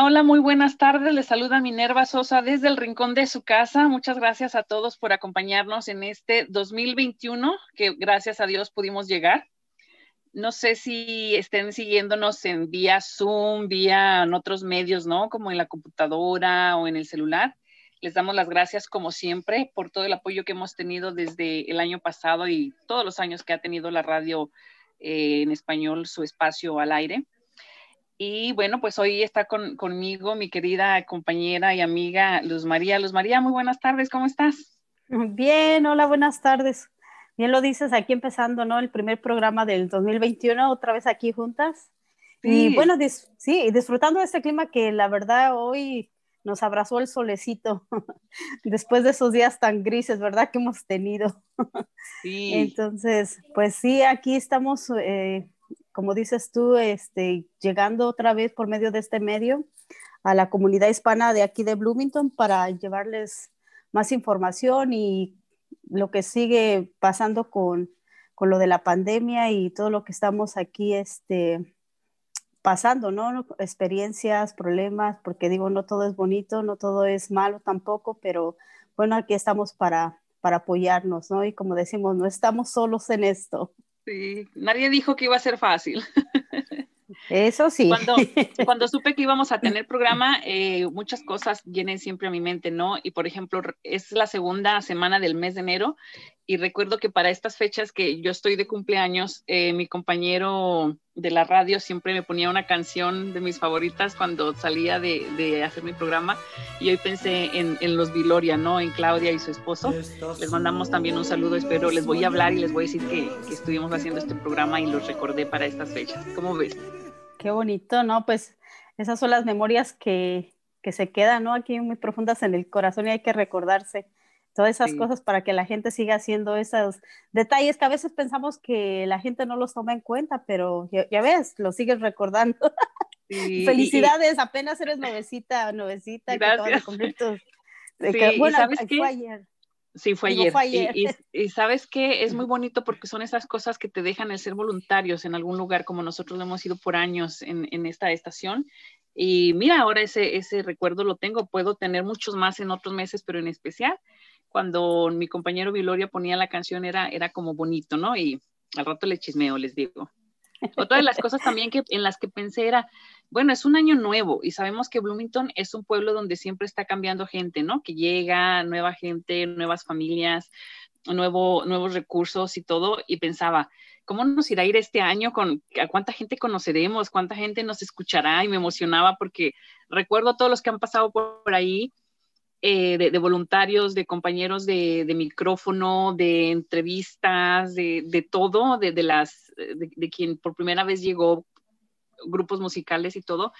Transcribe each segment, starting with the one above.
Hola, muy buenas tardes. Les saluda Minerva Sosa desde el rincón de su casa. Muchas gracias a todos por acompañarnos en este 2021, que gracias a Dios pudimos llegar. No sé si estén siguiéndonos en vía Zoom, vía en otros medios, ¿no? Como en la computadora o en el celular. Les damos las gracias, como siempre, por todo el apoyo que hemos tenido desde el año pasado y todos los años que ha tenido la radio eh, en español su espacio al aire. Y bueno, pues hoy está conmigo mi querida compañera y amiga Luz María. Luz María, muy buenas tardes, ¿cómo estás? Bien, hola, buenas tardes. Bien lo dices, aquí empezando, ¿no? El primer programa del 2021, otra vez aquí juntas. Y bueno, sí, disfrutando de este clima que la verdad hoy nos abrazó el solecito después de esos días tan grises, ¿verdad? Que hemos tenido. Sí. Entonces, pues sí, aquí estamos eh, como dices tú, este, llegando otra vez por medio de este medio a la comunidad hispana de aquí de Bloomington para llevarles más información y lo que sigue pasando con, con lo de la pandemia y todo lo que estamos aquí este, pasando, ¿no? Experiencias, problemas, porque digo, no todo es bonito, no todo es malo tampoco, pero bueno, aquí estamos para, para apoyarnos, ¿no? Y como decimos, no estamos solos en esto. Sí, nadie dijo que iba a ser fácil. Eso sí. Cuando, cuando supe que íbamos a tener programa, eh, muchas cosas vienen siempre a mi mente, ¿no? Y por ejemplo, es la segunda semana del mes de enero y recuerdo que para estas fechas que yo estoy de cumpleaños, eh, mi compañero de la radio siempre me ponía una canción de mis favoritas cuando salía de, hacer mi programa y hoy pensé en, los Viloria, ¿no? En Claudia y su esposo. Les mandamos también un saludo, espero, les voy a hablar y les voy a decir que, que estuvimos haciendo este programa y los recordé para estas fechas. ¿Cómo ves? Qué bonito, ¿no? Pues esas son las memorias que, que se quedan, ¿no? Aquí muy profundas en el corazón y hay que recordarse todas esas cosas para que la gente siga haciendo esos detalles que a veces pensamos que la gente no los toma en cuenta, pero ya, ves, lo sigues recordando. Felicidades, apenas eres nuevecita, nuevecita. Gracias. Que bueno, ¿sabes qué? fue ayer. Sí, fue ayer. Y, sabes que es muy bonito porque son esas cosas que te dejan el ser voluntarios en algún lugar, como nosotros lo hemos sido por años en, en esta estación. Y mira, ahora ese, ese recuerdo lo tengo, puedo tener muchos más en otros meses, pero en especial cuando mi compañero Viloria ponía la canción era, era como bonito, ¿no? Y al rato le chismeo, les digo. Otra de las cosas también que, en las que pensé era, bueno, es un año nuevo y sabemos que Bloomington es un pueblo donde siempre está cambiando gente, ¿no? Que llega nueva gente, nuevas familias, nuevo, nuevos recursos y todo. Y pensaba, ¿cómo nos irá a ir este año? Con, ¿A cuánta gente conoceremos? ¿Cuánta gente nos escuchará? Y me emocionaba porque recuerdo a todos los que han pasado por ahí eh, de, voluntarios, de compañeros de, micrófono, de entrevistas, de, todo, de, las, de, quien por primera vez llegó, grupos musicales y todo.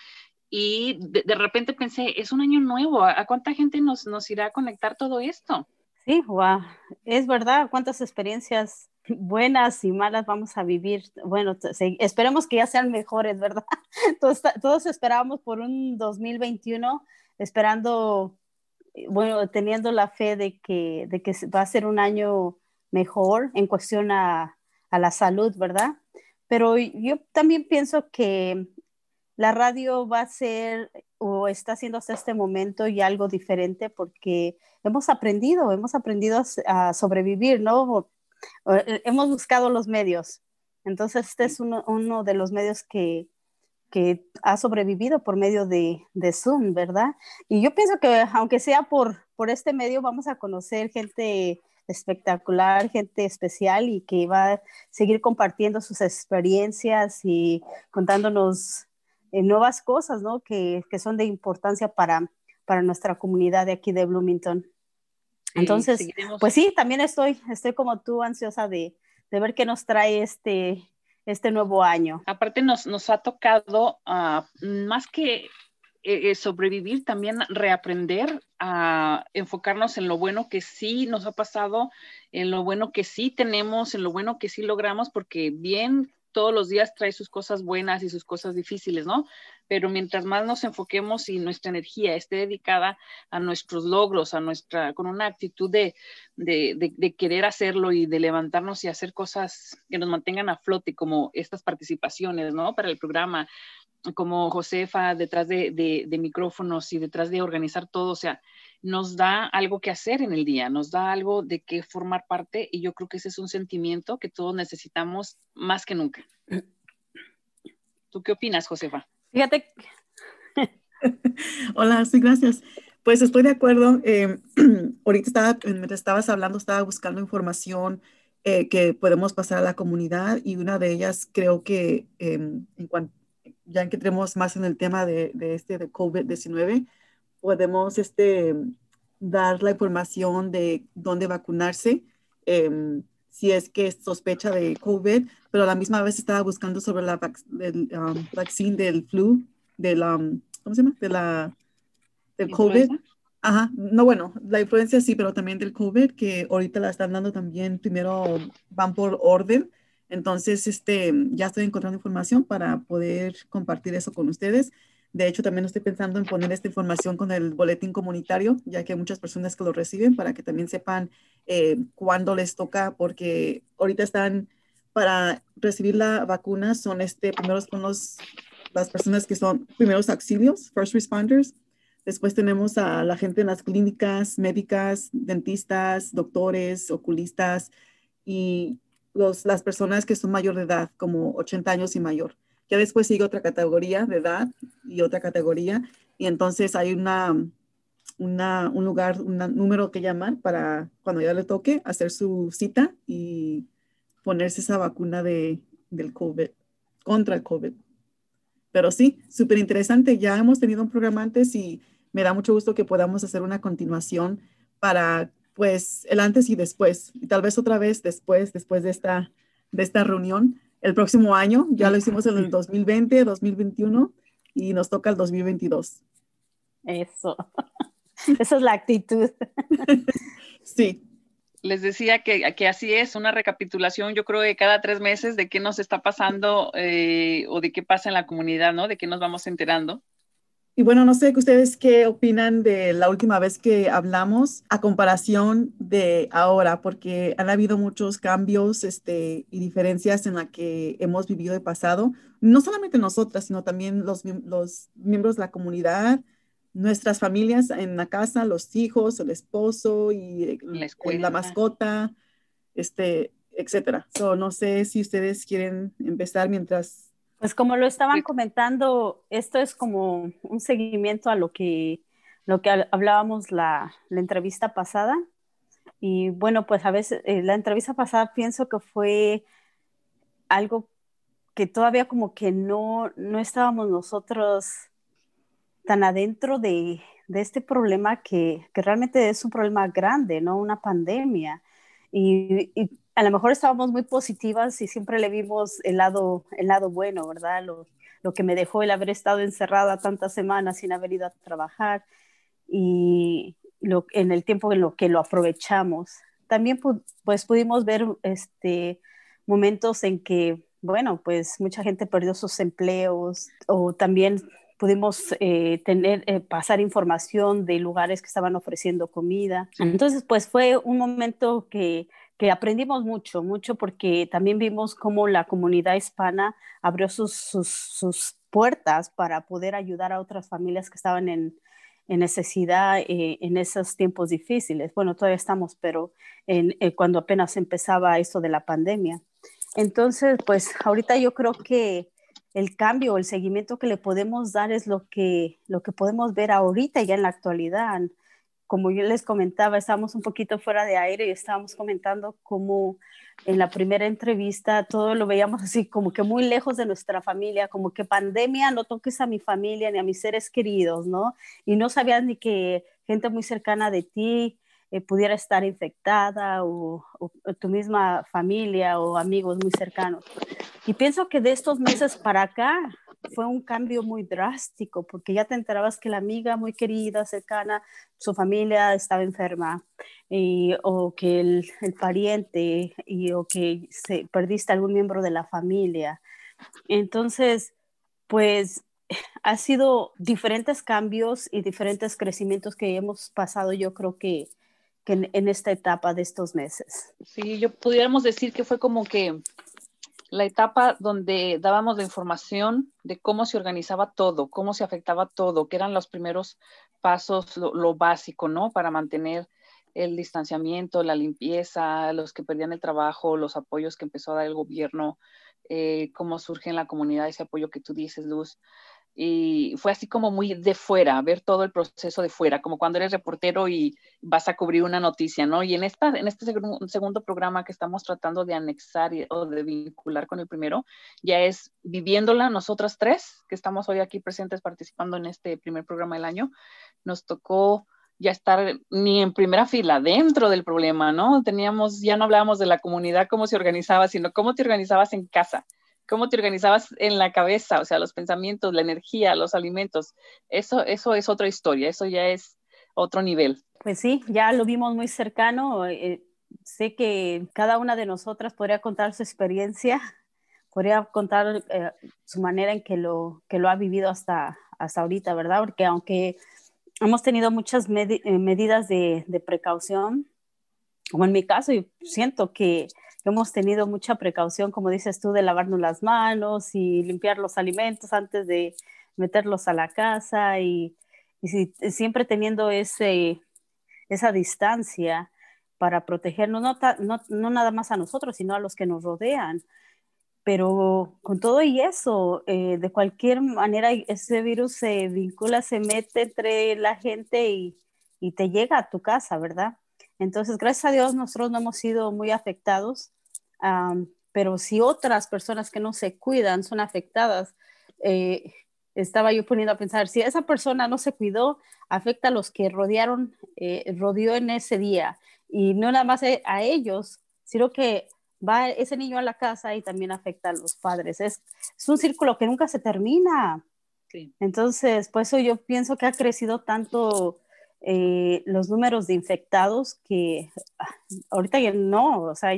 Y de, repente pensé, es un año nuevo, ¿a, cuánta gente nos, nos irá a conectar todo esto? Sí, wow. es verdad, cuántas experiencias buenas y malas vamos a vivir. Bueno, esperemos que ya sean mejores, ¿verdad? Todos, todos esperábamos por un 2021, esperando bueno, teniendo la fe de que, de que va a ser un año mejor en cuestión a, a la salud, ¿verdad? Pero yo también pienso que la radio va a ser o está haciendo hasta este momento ya algo diferente porque hemos aprendido, hemos aprendido a sobrevivir, ¿no? Eh, hemos buscado los medios. Entonces, este es uno de los medios que, que ha sobrevivido por medio de, de, Zoom, ¿verdad? Y yo pienso que aunque sea por, por este medio, vamos a conocer gente espectacular, gente especial y que va a seguir compartiendo sus experiencias y contándonos eh, nuevas cosas, ¿no? Que, que, son de importancia para, para nuestra comunidad de aquí de Bloomington. Entonces, pues sí, también estoy, estoy como tú ansiosa de, de ver qué nos trae este, este nuevo año. Aparte nos, nos ha tocado uh, más que eh, sobrevivir, también reaprender a enfocarnos en lo bueno que sí nos ha pasado, en lo bueno que sí tenemos, en lo bueno que sí logramos, porque bien todos los días trae sus cosas buenas y sus cosas difíciles, ¿no? Pero mientras más nos enfoquemos y nuestra energía esté dedicada a nuestros logros, a nuestra, con una actitud de, de, querer hacerlo y de levantarnos y hacer cosas que nos mantengan a flote, como estas participaciones, ¿no? Para el programa, como Josefa detrás de, micrófonos y detrás de organizar todo, o sea, nos da algo que hacer en el día, nos da algo de qué formar parte y yo creo que ese es un sentimiento que todos necesitamos más que nunca. ¿Tú qué opinas, Josefa? Fíjate. Hola, sí, gracias. Pues estoy de acuerdo. Eh, ahorita estaba, mientras estabas hablando, estaba buscando información eh, que podemos pasar a la comunidad y una de ellas creo que em, en cuanto ya que tenemos más en el tema de, de este de COVID-19, podemos este, dar la información de dónde vacunarse em, si es que sospecha de COVID, pero a la misma vez estaba buscando sobre la vac del, um, del flu, del, um, ¿cómo se llama? De la, del COVID. Ajá, no, bueno, la influencia sí, pero también del COVID, que ahorita la están dando también, primero van por orden, entonces, este, ya estoy encontrando información para poder compartir eso con ustedes. De hecho, también estoy pensando en poner esta información con el boletín comunitario, ya que hay muchas personas que lo reciben para que también sepan eh, cuándo les toca, porque ahorita están para recibir la vacuna, son este, primeros con los, las personas que son primeros auxilios, first responders. Después tenemos a la gente en las clínicas médicas, dentistas, doctores, oculistas y las personas que son mayor de edad, como 80 años y mayor. Ya después sigue otra categoría de edad y otra categoría, y entonces hay una, una, un lugar, un número que llamar para cuando ya le toque hacer su cita y ponerse esa vacuna de, del COVID, contra el COVID. Pero sí, súper interesante. Ya hemos tenido un programa antes y me da mucho gusto que podamos hacer una continuación para pues el antes y después, y tal vez otra vez después, después de esta, de esta reunión, el próximo año, ya lo hicimos en el 2020, 2021 y nos toca el 2022. Eso, esa es la actitud. sí. Les decía que, que, así es, una recapitulación, yo creo que cada tres meses de qué nos está pasando eh, o de qué pasa en la comunidad, ¿no? De qué nos vamos enterando. Y bueno, no sé ustedes qué opinan de la última vez que hablamos a comparación de ahora, porque han habido muchos cambios este, y diferencias en la que hemos vivido de pasado, no solamente nosotras, sino también los, los miembros de la comunidad, nuestras familias en la casa, los hijos, el esposo y la, la mascota, este, etcétera. So, no sé si ustedes quieren empezar mientras pues como lo estaban comentando, esto es como un seguimiento a lo que, lo que hablábamos la, la entrevista pasada. Y bueno, pues a veces eh, la entrevista pasada pienso que fue algo que todavía como que no, no estábamos nosotros tan adentro de, de este problema que, que, realmente es un problema grande, ¿no? Una pandemia. Y, y a lo mejor estábamos muy positivas y siempre le vimos el lado, el lado bueno, ¿verdad? Lo, lo que me dejó el haber estado encerrada tantas semanas sin haber ido a trabajar y lo, en el tiempo en lo que lo aprovechamos. También pues pudimos ver este, momentos en que, bueno, pues mucha gente perdió sus empleos o también pudimos eh, tener, eh, pasar información de lugares que estaban ofreciendo comida. Entonces, pues fue un momento que que aprendimos mucho, mucho porque también vimos cómo la comunidad hispana abrió sus, sus, puertas para poder ayudar a otras familias que estaban en, en necesidad eh, en esos tiempos difíciles. Bueno, todavía estamos, pero en, eh, cuando apenas empezaba esto de la pandemia. Entonces, pues ahorita yo creo que el cambio, el seguimiento que le podemos dar es lo que, lo que podemos ver ahorita ya en la actualidad como yo les comentaba, estábamos un poquito fuera de aire y estábamos comentando cómo en la primera entrevista todo lo veíamos así como que muy lejos de nuestra familia, como que pandemia, no toques a mi familia ni a mis seres queridos, ¿no? Y no sabías ni que gente muy cercana de ti eh, pudiera estar infectada o, o, tu misma familia o amigos muy cercanos. Y pienso que de estos meses para acá fue un cambio muy drástico porque ya te enterabas que la amiga muy querida, cercana, su familia estaba enferma y, o que el, el pariente y, o que se, perdiste algún miembro de la familia. Entonces, pues ha sido diferentes cambios y diferentes crecimientos que hemos pasado, yo creo que, que en, en, esta etapa de estos meses. Sí, yo pudiéramos decir que fue como que la etapa donde dábamos la información de cómo se organizaba todo, cómo se afectaba todo, que eran los primeros pasos, lo, básico, ¿no? Para mantener el distanciamiento, la limpieza, los que perdían el trabajo, los apoyos que empezó a dar el gobierno, eh, cómo surge en la comunidad ese apoyo que tú dices, Luz y fue así como muy de fuera, ver todo el proceso de fuera, como cuando eres reportero y vas a cubrir una noticia, ¿no? Y en, esta, en este segundo programa que estamos tratando de anexar o de vincular con el primero, ya es viviéndola nosotras tres, que estamos hoy aquí presentes participando en este primer programa del año, nos tocó ya estar ni en primera fila, dentro del problema, ¿no? Teníamos, ya no hablábamos de la comunidad, cómo se organizaba, sino cómo te organizabas en casa cómo te organizabas en la cabeza, o sea, los pensamientos, la energía, los alimentos. Eso, eso es otra historia, eso ya es otro nivel. Pues sí, ya lo vimos muy cercano. Eh, sé que cada una de nosotras podría contar su experiencia, podría contar eh, su manera en que lo, que lo ha vivido hasta, hasta ahorita, ¿verdad? Porque aunque hemos tenido muchas eh, medidas de, de precaución, como en mi caso, yo siento que hemos tenido mucha precaución, como dices tú, de lavarnos las manos y limpiar los alimentos antes de meterlos a la casa y, siempre teniendo ese, esa distancia para protegernos, no, no, nada más a nosotros, sino a los que nos rodean. Pero con todo y eso, eh, de cualquier manera, ese virus se vincula, se mete entre la gente y, y te llega a tu casa, ¿verdad? Entonces, gracias a Dios, nosotros no hemos sido muy afectados pero si otras personas que no se cuidan son afectadas, eh, estaba yo poniendo a pensar, si esa persona no se cuidó, afecta a los que rodearon, eh, rodeó en ese día. Y no nada más a ellos, sino que va ese niño a la casa y también afecta a los padres. Es, es un círculo que nunca se termina. Entonces, por eso yo pienso que ha crecido tanto eh, los números de infectados que ah, ahorita ya no, o sea,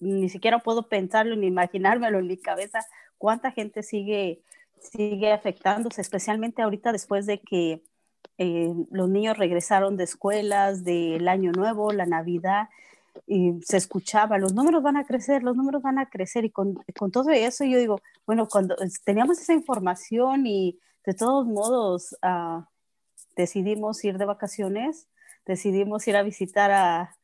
ni siquiera puedo pensarlo ni imaginármelo en mi cabeza cuánta gente sigue, sigue afectándose, especialmente ahorita después de que eh, los niños regresaron de escuelas, del año nuevo, la Navidad, y se escuchaba, los números van a crecer, los números van a crecer, y con, con todo eso yo digo, bueno, cuando teníamos esa información y de todos modos uh, decidimos ir de vacaciones, decidimos ir a visitar a,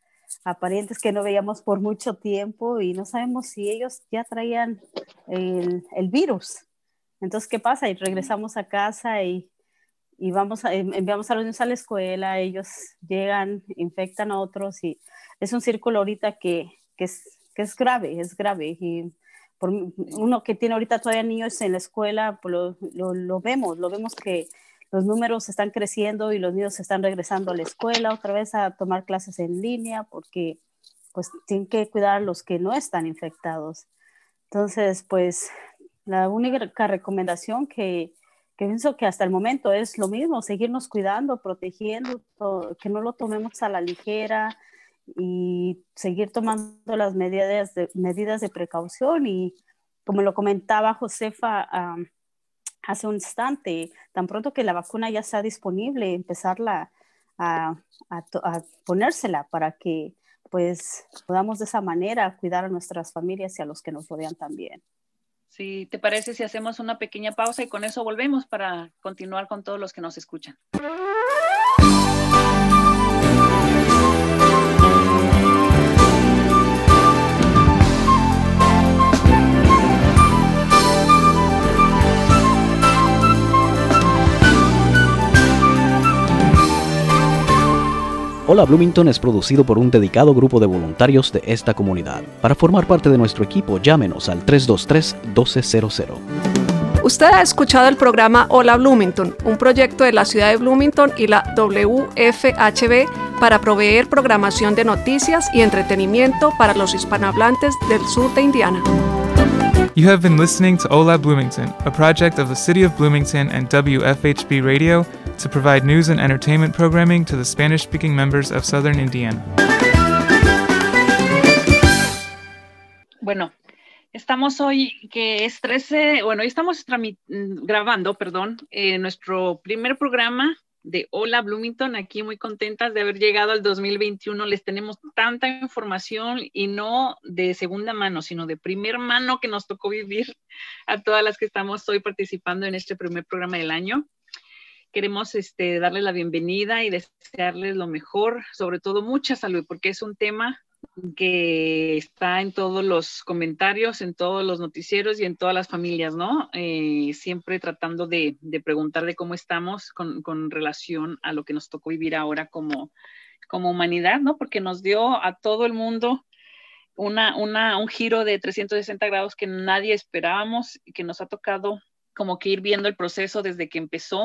a parientes que no veíamos por mucho tiempo y no sabemos si ellos ya traían el, el virus. Entonces, ¿qué pasa? Y regresamos a casa y, y vamos a, enviamos a los niños a la escuela, ellos llegan, infectan a otros y es un círculo ahorita que, que, es, que es grave, es grave. Y por uno que tiene ahorita todavía niños en la escuela, pues lo, lo, lo vemos, lo vemos que los números están creciendo y los niños están regresando a la escuela otra vez a tomar clases en línea porque pues tienen que cuidar a los que no están infectados. Entonces, pues la única recomendación que, que pienso que hasta el momento es lo mismo, seguirnos cuidando, protegiendo, que no lo tomemos a la ligera y seguir tomando las medidas de, medidas de precaución y como lo comentaba Josefa, hace un instante, tan pronto que la vacuna ya está disponible, empezarla a, a, ponérsela para que pues podamos de esa manera cuidar a nuestras familias y a los que nos rodean también. Sí, ¿te parece si hacemos una pequeña pausa y con eso volvemos para continuar con todos los que nos escuchan? Hola Bloomington es producido por un dedicado grupo de voluntarios de esta comunidad. Para formar parte de nuestro equipo, llámenos al 323-1200. Usted ha escuchado el programa Hola Bloomington, un proyecto de la ciudad de Bloomington y la WFHB para proveer programación de noticias y entretenimiento para los hispanohablantes del sur de Indiana. You have been listening to Hola Bloomington, a project of the City of Bloomington and WFHB Radio to provide news and entertainment programming to the Spanish speaking members of Southern Indiana. Bueno, estamos hoy, que es 13, bueno, hoy estamos grabando, perdón, eh, nuestro primer programa de Hola Bloomington, aquí muy contentas de haber llegado al 2021. Les tenemos tanta información y no de segunda mano, sino de primer mano que nos tocó vivir a todas las que estamos hoy participando en este primer programa del año. Queremos este, darles la bienvenida y desearles lo mejor, sobre todo mucha salud, porque es un tema que está en todos los comentarios, en todos los noticieros y en todas las familias, ¿no? Eh, siempre tratando de, preguntar de cómo estamos con, relación a lo que nos tocó vivir ahora como, como humanidad, ¿no? Porque nos dio a todo el mundo una, una, un giro de 360 grados que nadie esperábamos y que nos ha tocado como que ir viendo el proceso desde que empezó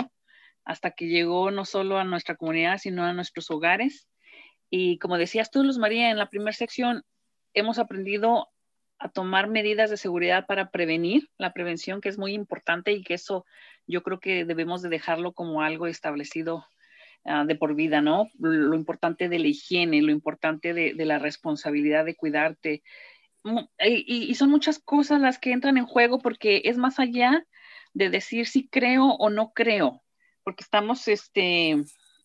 hasta que llegó no solo a nuestra comunidad, sino a nuestros hogares y como decías tú, Luz María, en la primera sección hemos aprendido a tomar medidas de seguridad para prevenir, la prevención que es muy importante y que eso yo creo que debemos de dejarlo como algo establecido ah, de por vida, ¿no? Lo, importante de la higiene, lo importante de, la responsabilidad de cuidarte. Y, y, son muchas cosas las que entran en juego porque es más allá de decir si creo o no creo, porque estamos, este,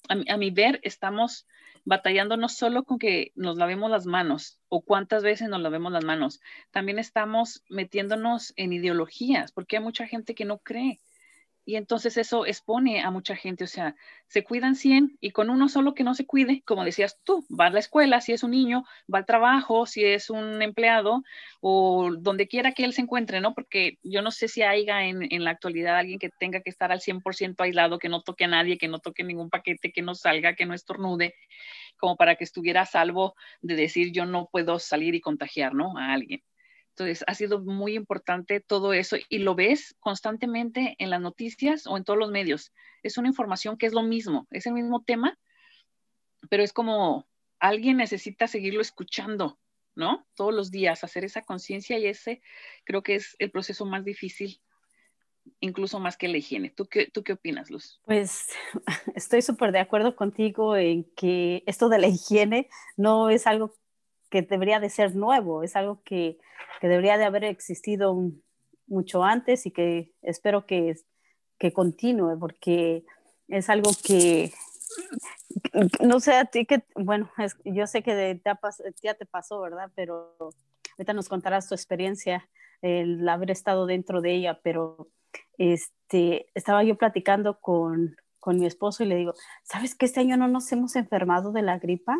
a mi ver, estamos batallando no solo con que nos lavemos las manos o cuántas veces nos lavemos las manos, también estamos metiéndonos en ideologías, porque hay mucha gente que no cree. Y entonces eso expone a mucha gente, o sea, se cuidan 100 y con uno solo que no se cuide, como decías tú, va a la escuela, si es un niño, va al trabajo, si es un empleado o donde quiera que él se encuentre, ¿no? Porque yo no sé si haya en, en la actualidad alguien que tenga que estar al 100% aislado, que no toque a nadie, que no toque ningún paquete, que no salga, que no estornude, como para que estuviera a salvo de decir yo no puedo salir y contagiar, ¿no? A alguien. Entonces, ha sido muy importante todo eso y lo ves constantemente en las noticias o en todos los medios. Es una información que es lo mismo, es el mismo tema, pero es como alguien necesita seguirlo escuchando, ¿no? Todos los días, hacer esa conciencia y ese creo que es el proceso más difícil, incluso más que la higiene. ¿Tú qué, tú qué opinas, Luz? Pues estoy súper de acuerdo contigo en que esto de la higiene no es algo que debería de ser nuevo, es algo que, que debería de haber existido mucho antes y que espero que, que continúe, porque es algo que, no sé a ti que, bueno, yo sé que ya te pasó, ¿verdad? Pero ahorita nos contarás tu experiencia, el haber estado dentro de ella, pero este, estaba yo platicando con, con mi esposo y le digo, ¿sabes que este año no nos hemos enfermado de la gripa?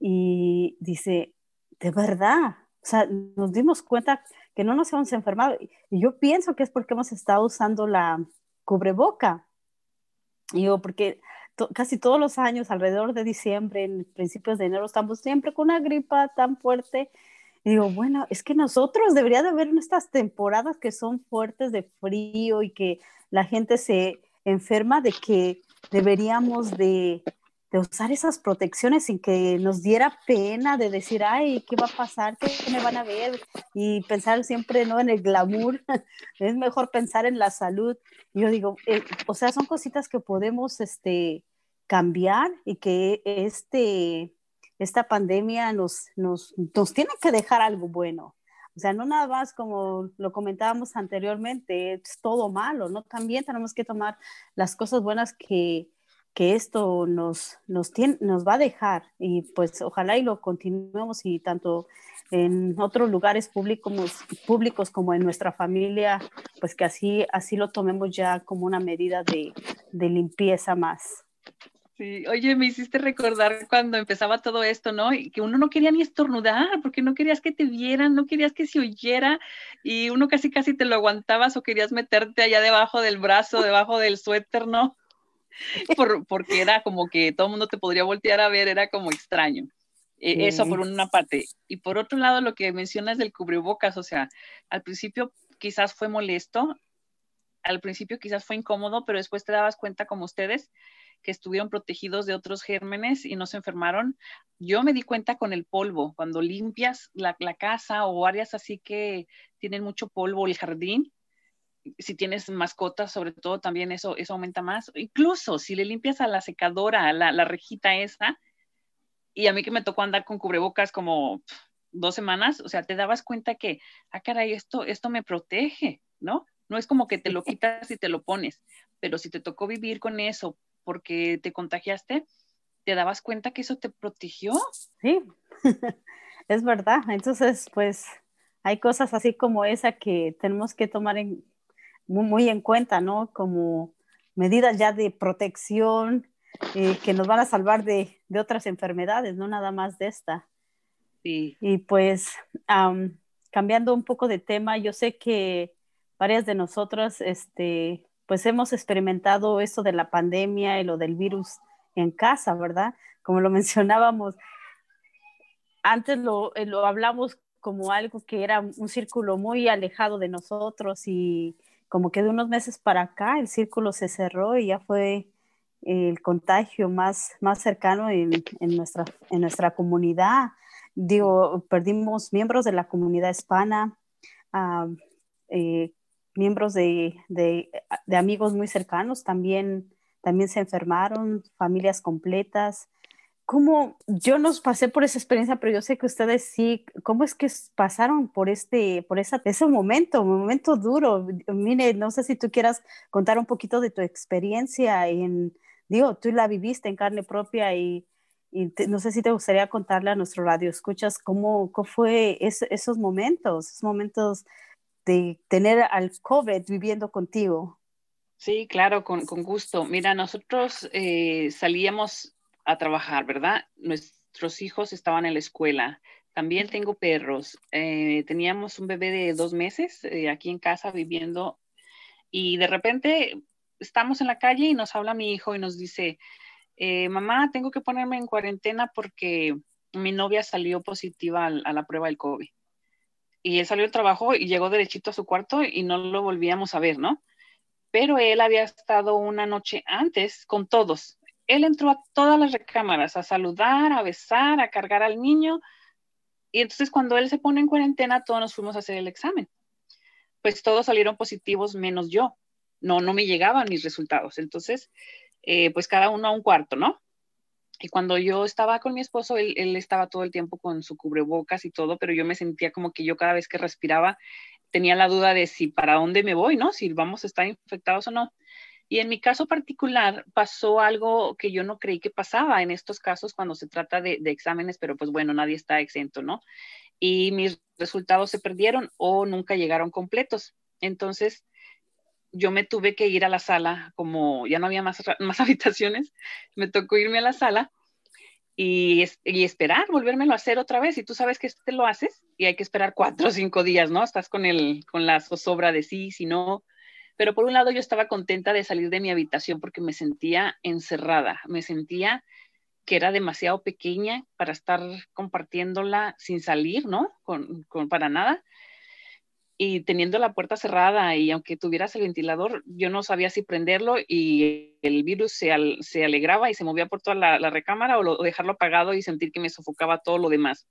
Y dice, de verdad, o sea, nos dimos cuenta que no nos hemos enfermado. Y yo pienso que es porque hemos estado usando la cubreboca. Y yo, porque casi todos los años, alrededor de diciembre, en principios de enero, estamos siempre con una gripa tan fuerte. Y digo, bueno, es que nosotros debería de haber estas temporadas que son fuertes de frío y que la gente se enferma, de que deberíamos de de usar esas protecciones sin que nos diera pena de decir, ay, ¿qué va a pasar? ¿Qué me van a ver? Y pensar siempre no en el glamour, es mejor pensar en la salud. yo digo, eh, o sea, son cositas que podemos este, cambiar y que este, esta pandemia nos, nos, nos tiene que dejar algo bueno. O sea, no nada más como lo comentábamos anteriormente, es todo malo, ¿no? También tenemos que tomar las cosas buenas que, que esto nos, nos, tiene, nos va a dejar y pues ojalá y lo continuemos y tanto en otros lugares públicos, públicos como en nuestra familia, pues que así, así lo tomemos ya como una medida de, de limpieza más. Sí, oye, me hiciste recordar cuando empezaba todo esto, ¿no? Y que uno no quería ni estornudar, porque no querías que te vieran, no querías que se oyera, y uno casi casi te lo aguantabas o querías meterte allá debajo del brazo, debajo del suéter, ¿no? porque era como que todo el mundo te podría voltear a ver, era como extraño. E, eso por una parte. Y por otro lado, lo que mencionas del cubrebocas, o sea, al principio quizás fue molesto, al principio quizás fue incómodo, pero después te dabas cuenta como ustedes que estuvieron protegidos de otros gérmenes y no se enfermaron. Yo me di cuenta con el polvo, cuando limpias la, la casa o áreas así que tienen mucho polvo, el jardín, si tienes mascotas, sobre todo también eso, eso aumenta más. Incluso si le limpias a la secadora, la, la rejita esa, y a mí que me tocó andar con cubrebocas como dos semanas, o sea, te dabas cuenta que, ah, caray, esto, esto me protege, ¿no? No es como que te lo quitas y te lo pones, pero si te tocó vivir con eso porque te contagiaste, te dabas cuenta que eso te protegió. Sí, es verdad. Entonces, pues hay cosas así como esa que tenemos que tomar en, muy, en cuenta, ¿no? Como medidas ya de protección eh, que nos van a salvar de, de, otras enfermedades, no nada más de esta. Sí. Y pues, cambiando un poco de tema, yo sé que varias de nosotras, este, pues hemos experimentado esto de la pandemia y lo del virus en casa, ¿verdad? Como lo mencionábamos, antes lo, eh, lo hablamos como algo que era un círculo muy alejado de nosotros y como que de unos meses para acá el círculo se cerró y ya fue el contagio más, más cercano en, en, nuestra, en nuestra comunidad. Digo, perdimos miembros de la comunidad hispana, uh, eh, miembros de, de, de, amigos muy cercanos también, también se enfermaron, familias completas. ¿Cómo, yo no pasé por esa experiencia, pero yo sé que ustedes sí, ¿cómo es que pasaron por este, por esa, ese momento, un momento duro? Mire, no sé si tú quieras contar un poquito de tu experiencia en, digo, tú la viviste en carne propia y, y no sé si te gustaría contarle a nuestro radio, escuchas cómo, cómo fue esos momentos, esos momentos de tener al COVID viviendo contigo. Sí, claro, con, con gusto. Mira, nosotros eh, salíamos a trabajar, ¿verdad? Nuestros hijos estaban en la escuela. También tengo perros. Eh, teníamos un bebé de dos meses eh, aquí en casa viviendo y de repente estamos en la calle y nos habla mi hijo y nos dice, eh, mamá, tengo que ponerme en cuarentena porque mi novia salió positiva a, la prueba del COVID. Y él salió del trabajo y llegó derechito a su cuarto y no lo volvíamos a ver, ¿no? Pero él había estado una noche antes con todos, él entró a todas las recámaras a saludar, a besar, a cargar al niño. Y entonces cuando él se pone en cuarentena, todos nos fuimos a hacer el examen. Pues todos salieron positivos menos yo. No, no me llegaban mis resultados. Entonces, eh, pues cada uno a un cuarto, ¿no? Y cuando yo estaba con mi esposo, él, él, estaba todo el tiempo con su cubrebocas y todo, pero yo me sentía como que yo cada vez que respiraba tenía la duda de si para dónde me voy, ¿no? Si vamos a estar infectados o no. Y en mi caso particular pasó algo que yo no creí que pasaba en estos casos cuando se trata de, exámenes, pero pues bueno, nadie está exento, ¿no? Y mis resultados se perdieron o nunca llegaron completos. Entonces, yo me tuve que ir a la sala, como ya no había más, más habitaciones, me tocó irme a la sala y, y, esperar, volvérmelo a hacer otra vez. Y tú sabes que te lo haces y hay que esperar cuatro o cinco días, ¿no? Estás con, el, con la zozobra de sí, si no, pero por un lado yo estaba contenta de salir de mi habitación porque me sentía encerrada, me sentía que era demasiado pequeña para estar compartiéndola sin salir, ¿no? Con, para nada. Y teniendo la puerta cerrada y aunque tuvieras el ventilador, yo no sabía si prenderlo y el virus se, alegraba y se movía por toda la, recámara o, o dejarlo apagado y sentir que me sofocaba todo lo demás.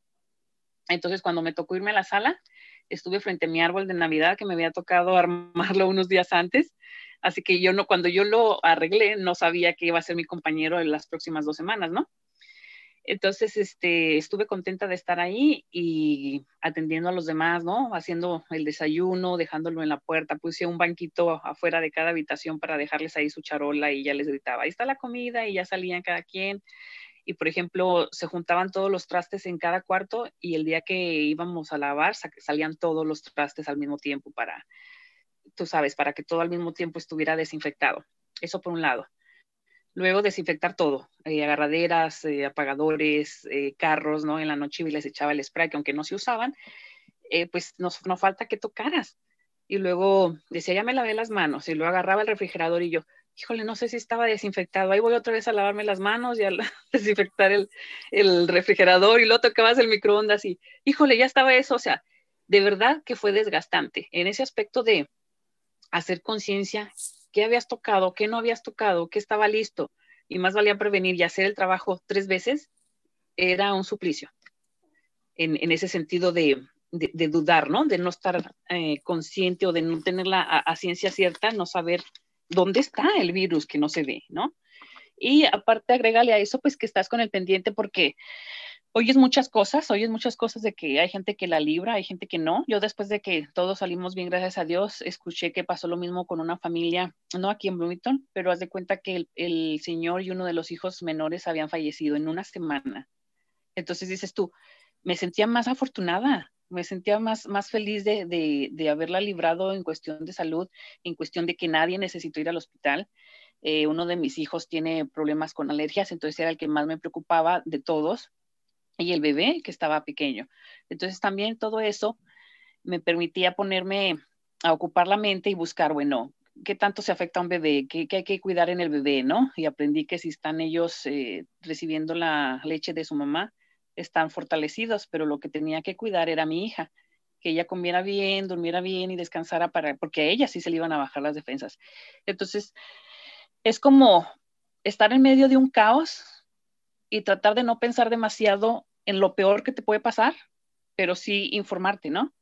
Entonces, cuando me tocó irme a la sala, estuve frente a mi árbol de Navidad que me había tocado armarlo unos días antes. Así que yo no, cuando yo lo arreglé, no sabía que iba a ser mi compañero en las próximas dos semanas, ¿no? Entonces, este, estuve contenta de estar ahí y atendiendo a los demás, ¿no? Haciendo el desayuno, dejándolo en la puerta. Puse un banquito afuera de cada habitación para dejarles ahí su charola y ya les gritaba, ahí está la comida y ya salían cada quien y por ejemplo se juntaban todos los trastes en cada cuarto y el día que íbamos a lavar salían todos los trastes al mismo tiempo para, tú sabes, para que todo al mismo tiempo estuviera desinfectado. Eso por un lado. Luego desinfectar todo, eh, agarraderas, eh, apagadores, eh, carros, ¿no? En la noche les echaba el spray, que aunque no se usaban, pues no, no falta que tocaras. Y luego decía, ya me lavé las manos, y luego agarraba el refrigerador y yo, híjole, no sé si estaba desinfectado. Ahí voy otra vez a lavarme las manos y a desinfectar el, el refrigerador y luego tocabas el microondas y, híjole, ya estaba eso. O sea, de verdad que fue desgastante en ese aspecto de hacer conciencia, qué habías tocado, qué no habías tocado, qué estaba listo. Y más valía prevenir y hacer el trabajo tres veces, era un suplicio. En, en ese sentido de, de, dudar, ¿no? De no estar eh, consciente o de no tenerla a ciencia cierta, no saber dónde está el virus que no se ve, ¿no? Y aparte agrégale a eso, pues que estás con el pendiente porque oyes muchas cosas, oyes muchas cosas de que hay gente que la libra, hay gente que no. Yo después de que todos salimos bien, gracias a Dios, escuché que pasó lo mismo con una familia, no aquí en Bloomington, pero haz de cuenta que el, el señor y uno de los hijos menores habían fallecido en una semana. Entonces dices tú, me sentía más afortunada, me sentía más, más feliz de, de, de, haberla librado en cuestión de salud, en cuestión de que nadie necesitó ir al hospital. Eh, uno de mis hijos tiene problemas con alergias, entonces era el que más me preocupaba de todos y el bebé que estaba pequeño. Entonces también todo eso me permitía ponerme a ocupar la mente y buscar, bueno, ¿qué tanto se afecta a un bebé? ¿Qué, qué hay que cuidar en el bebé? ¿no? Y aprendí que si están ellos eh, recibiendo la leche de su mamá, están fortalecidos, pero lo que tenía que cuidar era mi hija, que ella comiera bien, durmiera bien y descansara para, porque a ella sí se le iban a bajar las defensas. Entonces, es como estar en medio de un caos y tratar de no pensar demasiado en lo peor que te puede pasar, pero sí informarte, ¿no?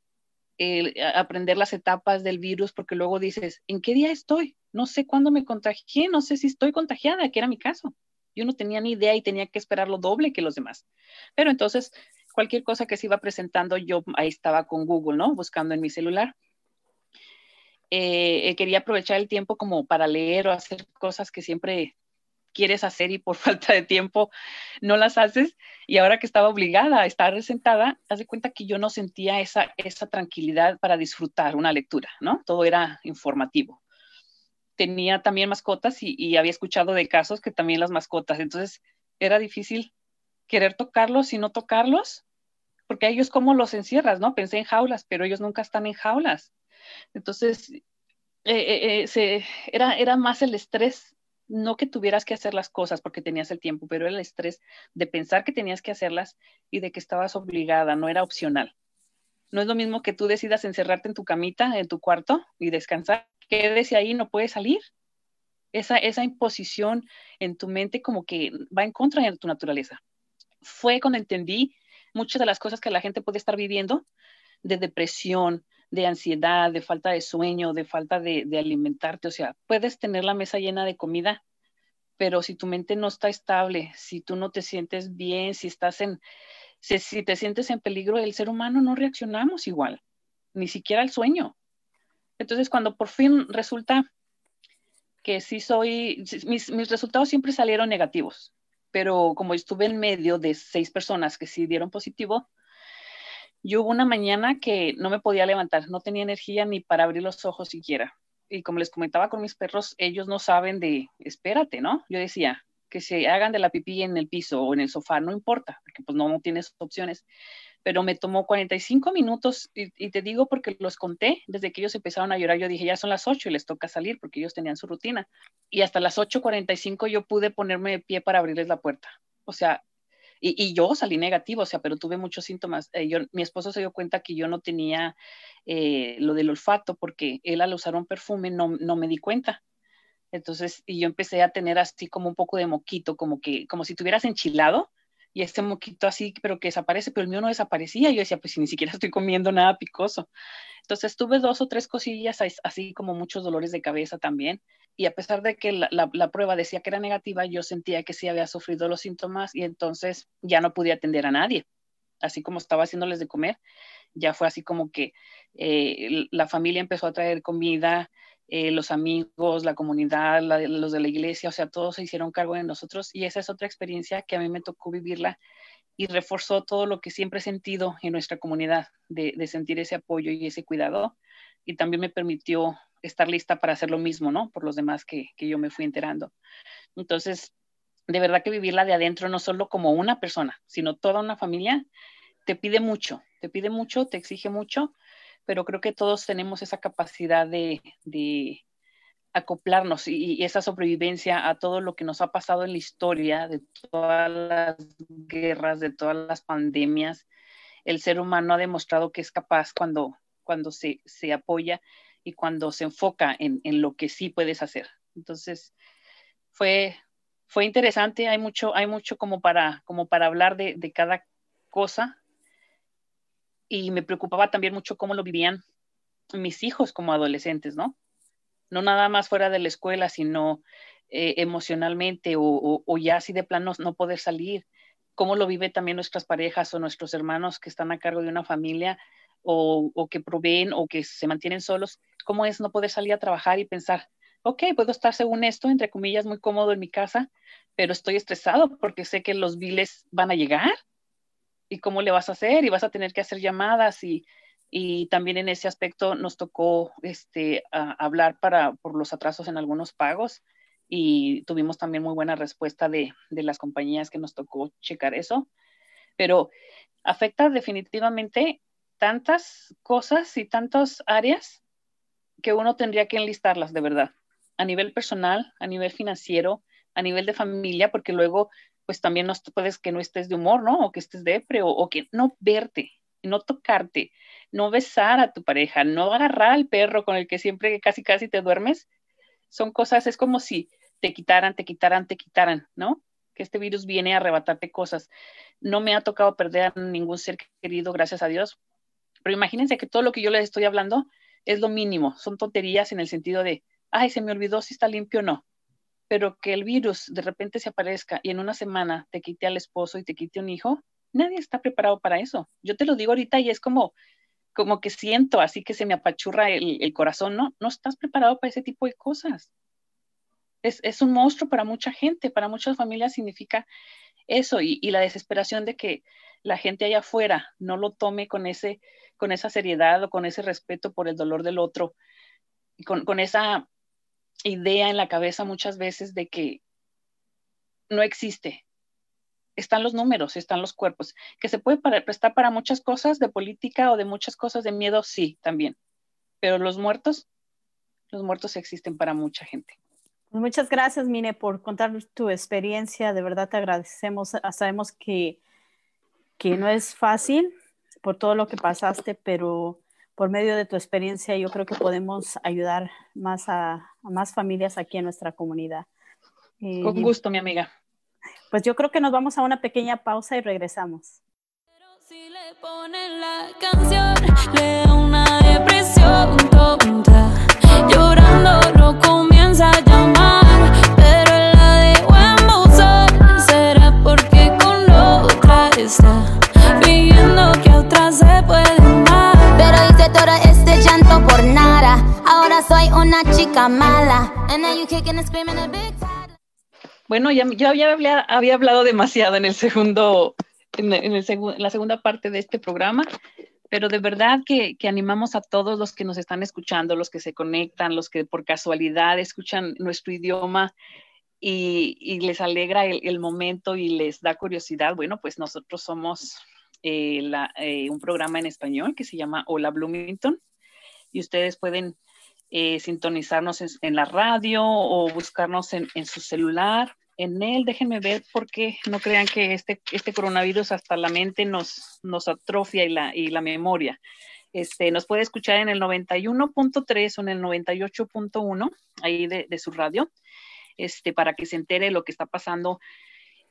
aprender las etapas del virus, porque luego dices, ¿en qué día estoy? No sé cuándo me contagié, no sé si estoy contagiada, que era mi caso. Yo no tenía ni idea y tenía que esperar lo doble que los demás. Pero entonces, cualquier cosa que se iba presentando, yo ahí estaba con Google, ¿no? Buscando en mi celular. Eh, quería aprovechar el tiempo como para leer o hacer cosas que siempre quieres hacer y por falta de tiempo no las haces. Y ahora que estaba obligada a estar sentada, haz de cuenta que yo no sentía esa, esa tranquilidad para disfrutar una lectura, ¿no? Todo era informativo. Tenía también mascotas y, había escuchado de casos que también las mascotas, entonces era difícil querer tocarlos y no tocarlos, porque a ellos cómo los encierras, ¿no? Pensé en jaulas, pero ellos nunca están en jaulas. Entonces, eh, eh, eh era, era más el estrés no que tuvieras que hacer las cosas porque tenías el tiempo, pero el estrés de pensar que tenías que hacerlas y de que estabas obligada, no era opcional. No es lo mismo que tú decidas encerrarte en tu camita, en tu cuarto y descansar, quédese ahí, no puedes salir. Esa, esa imposición en tu mente como que va en contra de tu naturaleza. Fue cuando entendí muchas de las cosas que la gente puede estar viviendo, de depresión, de ansiedad, de falta de sueño, de falta de, alimentarte. O sea, puedes tener la mesa llena de comida, pero si tu mente no está estable, si tú no te sientes bien, si estás en, si, te sientes en peligro, el ser humano no reaccionamos igual, ni siquiera al sueño. Entonces, cuando por fin resulta que sí soy, mis, mis resultados siempre salieron negativos, pero como estuve en medio de seis personas que sí dieron positivo, yo hubo una mañana que no me podía levantar, no tenía energía ni para abrir los ojos siquiera. Y como les comentaba con mis perros, ellos no saben de, espérate, ¿no? Yo decía, que se hagan de la pipí en el piso o en el sofá, no importa, porque pues no, tienes opciones. Pero me tomó 45 minutos y, y, te digo porque los conté, desde que ellos empezaron a llorar, yo dije, ya son las 8 y les toca salir porque ellos tenían su rutina. Y hasta las 8.45 yo pude ponerme de pie para abrirles la puerta. O sea, y, yo salí negativo, o sea, pero tuve muchos síntomas. Eh, yo, mi esposo se dio cuenta que yo no tenía eh, lo del olfato porque él al usar un perfume no, no me di cuenta. Entonces, y yo empecé a tener así como un poco de moquito, como que, como si tuvieras enchilado, y este moquito así, pero que desaparece, pero el mío no desaparecía. Yo decía, pues si ni siquiera estoy comiendo nada picoso. Entonces tuve dos o tres cosillas, así como muchos dolores de cabeza también. Y a pesar de que la, la, prueba decía que era negativa, yo sentía que sí había sufrido los síntomas y entonces ya no podía atender a nadie. Así como estaba haciéndoles de comer, ya fue así como que eh, la familia empezó a traer comida, eh, los amigos, la comunidad, los de la iglesia, o sea, todos se hicieron cargo de nosotros y esa es otra experiencia que a mí me tocó vivirla y reforzó todo lo que siempre he sentido en nuestra comunidad, de, sentir ese apoyo y ese cuidado y también me permitió estar lista para hacer lo mismo, ¿no? Por los demás que, que yo me fui enterando. Entonces, de verdad que vivirla de adentro, no solo como una persona, sino toda una familia, te pide mucho, te pide mucho, te exige mucho pero creo que todos tenemos esa capacidad de, acoplarnos y, esa sobrevivencia a todo lo que nos ha pasado en la historia, de todas las guerras, de todas las pandemias. El ser humano ha demostrado que es capaz cuando, cuando se, apoya y cuando se enfoca en, lo que sí puedes hacer. Entonces, fue, fue interesante, hay mucho, hay mucho como para, como para hablar de, de cada cosa y me preocupaba también mucho cómo lo vivían mis hijos como adolescentes, ¿no? No nada más fuera de la escuela, sino eh, emocionalmente o, ya así de plano no poder salir. cómo lo vive también nuestras parejas o nuestros hermanos que están a cargo de una familia o, que proveen o que se mantienen solos, cómo es no poder salir a trabajar y pensar, ok, puedo estar según esto, entre comillas, muy cómodo en mi casa, pero estoy estresado porque sé que los biles van a llegar. ¿Y cómo le vas a hacer? Y vas a tener que hacer llamadas y, y también en ese aspecto nos tocó este, hablar para, por los atrasos en algunos pagos y tuvimos también muy buena respuesta de, de las compañías que nos tocó checar eso. Pero afecta definitivamente tantas cosas y tantas áreas que uno tendría que enlistarlas de verdad a nivel personal, a nivel financiero, a nivel de familia, porque luego pues también no puedes que no estés de humor, ¿no? O que estés depre, o, o que no verte, no tocarte, no besar a tu pareja, no agarrar al perro con el que siempre casi casi te duermes. Son cosas, es como si te quitaran, te quitaran, te quitaran, ¿no? Que este virus viene a arrebatarte cosas. No me ha tocado perder a ningún ser querido, gracias a Dios. Pero imagínense que todo lo que yo les estoy hablando es lo mínimo, son tonterías en el sentido de, ay, se me olvidó si está limpio o no. Pero que el virus de repente se aparezca y en una semana te quite al esposo y te quite un hijo, nadie está preparado para eso. Yo te lo digo ahorita y es como, como que siento así que se me apachurra el, corazón, ¿no? No estás preparado para ese tipo de cosas. Es, es, un monstruo para mucha gente, para muchas familias significa eso y, la desesperación de que la gente allá afuera no lo tome con, ese, con esa seriedad o con ese respeto por el dolor del otro, con, con esa idea en la cabeza muchas veces de que no existe. Están los números, están los cuerpos, que se puede prestar para muchas cosas de política o de muchas cosas de miedo, sí, también. Pero los muertos, los muertos existen para mucha gente. Muchas gracias, Mine, por contar tu experiencia. De verdad te agradecemos. Sabemos que, que no es fácil por todo lo que pasaste, pero por medio de tu experiencia, yo creo que podemos ayudar más a, más familias aquí en nuestra comunidad. Con gusto, mi amiga. Pues yo creo que nos vamos a una pequeña pausa y regresamos. Pero si le ponen la canción, le da una depresión tonta, llorando no comienza a llamar, pero la de buen buzón, será porque con otra está, viendo que otra se puede todo este llanto por nada. Ahora soy una chica mala. Bueno, ya, yo había, había, hablado demasiado en el segundo, en, el la segunda parte de este programa, pero de verdad que, que, animamos a todos los que nos están escuchando, los que se conectan, los que por casualidad escuchan nuestro idioma y, y les alegra el, el, momento y les da curiosidad. Bueno, pues nosotros somos eh, eh, un programa en español que se llama Hola Bloomington y ustedes pueden eh, sintonizarnos en, la radio o buscarnos en, su celular. En él, déjenme ver porque no crean que este, este coronavirus hasta la mente nos, nos atrofia y la, y la memoria. Este, nos puede escuchar en el 91.3 o en el 98.1, ahí de, de, su radio, este, para que se entere lo que está pasando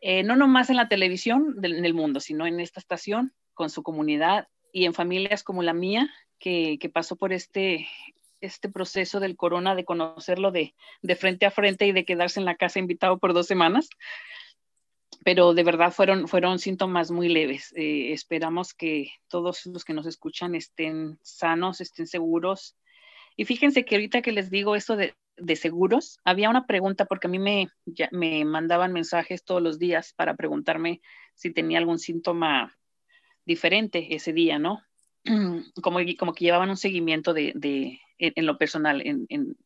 eh, no nomás en la televisión del, en el mundo, sino en esta estación, con su comunidad y en familias como la mía, que, que pasó por este, este proceso del corona, de conocerlo de, de, frente a frente y de quedarse en la casa invitado por dos semanas. Pero de verdad fueron, fueron síntomas muy leves. Eh, esperamos que todos los que nos escuchan estén sanos, estén seguros. Y fíjense que ahorita que les digo esto de, de seguros, había una pregunta porque a mí me, me mandaban mensajes todos los días para preguntarme si tenía algún síntoma diferente ese día, ¿no? Como, como que llevaban un seguimiento de, de en, lo personal, en, en,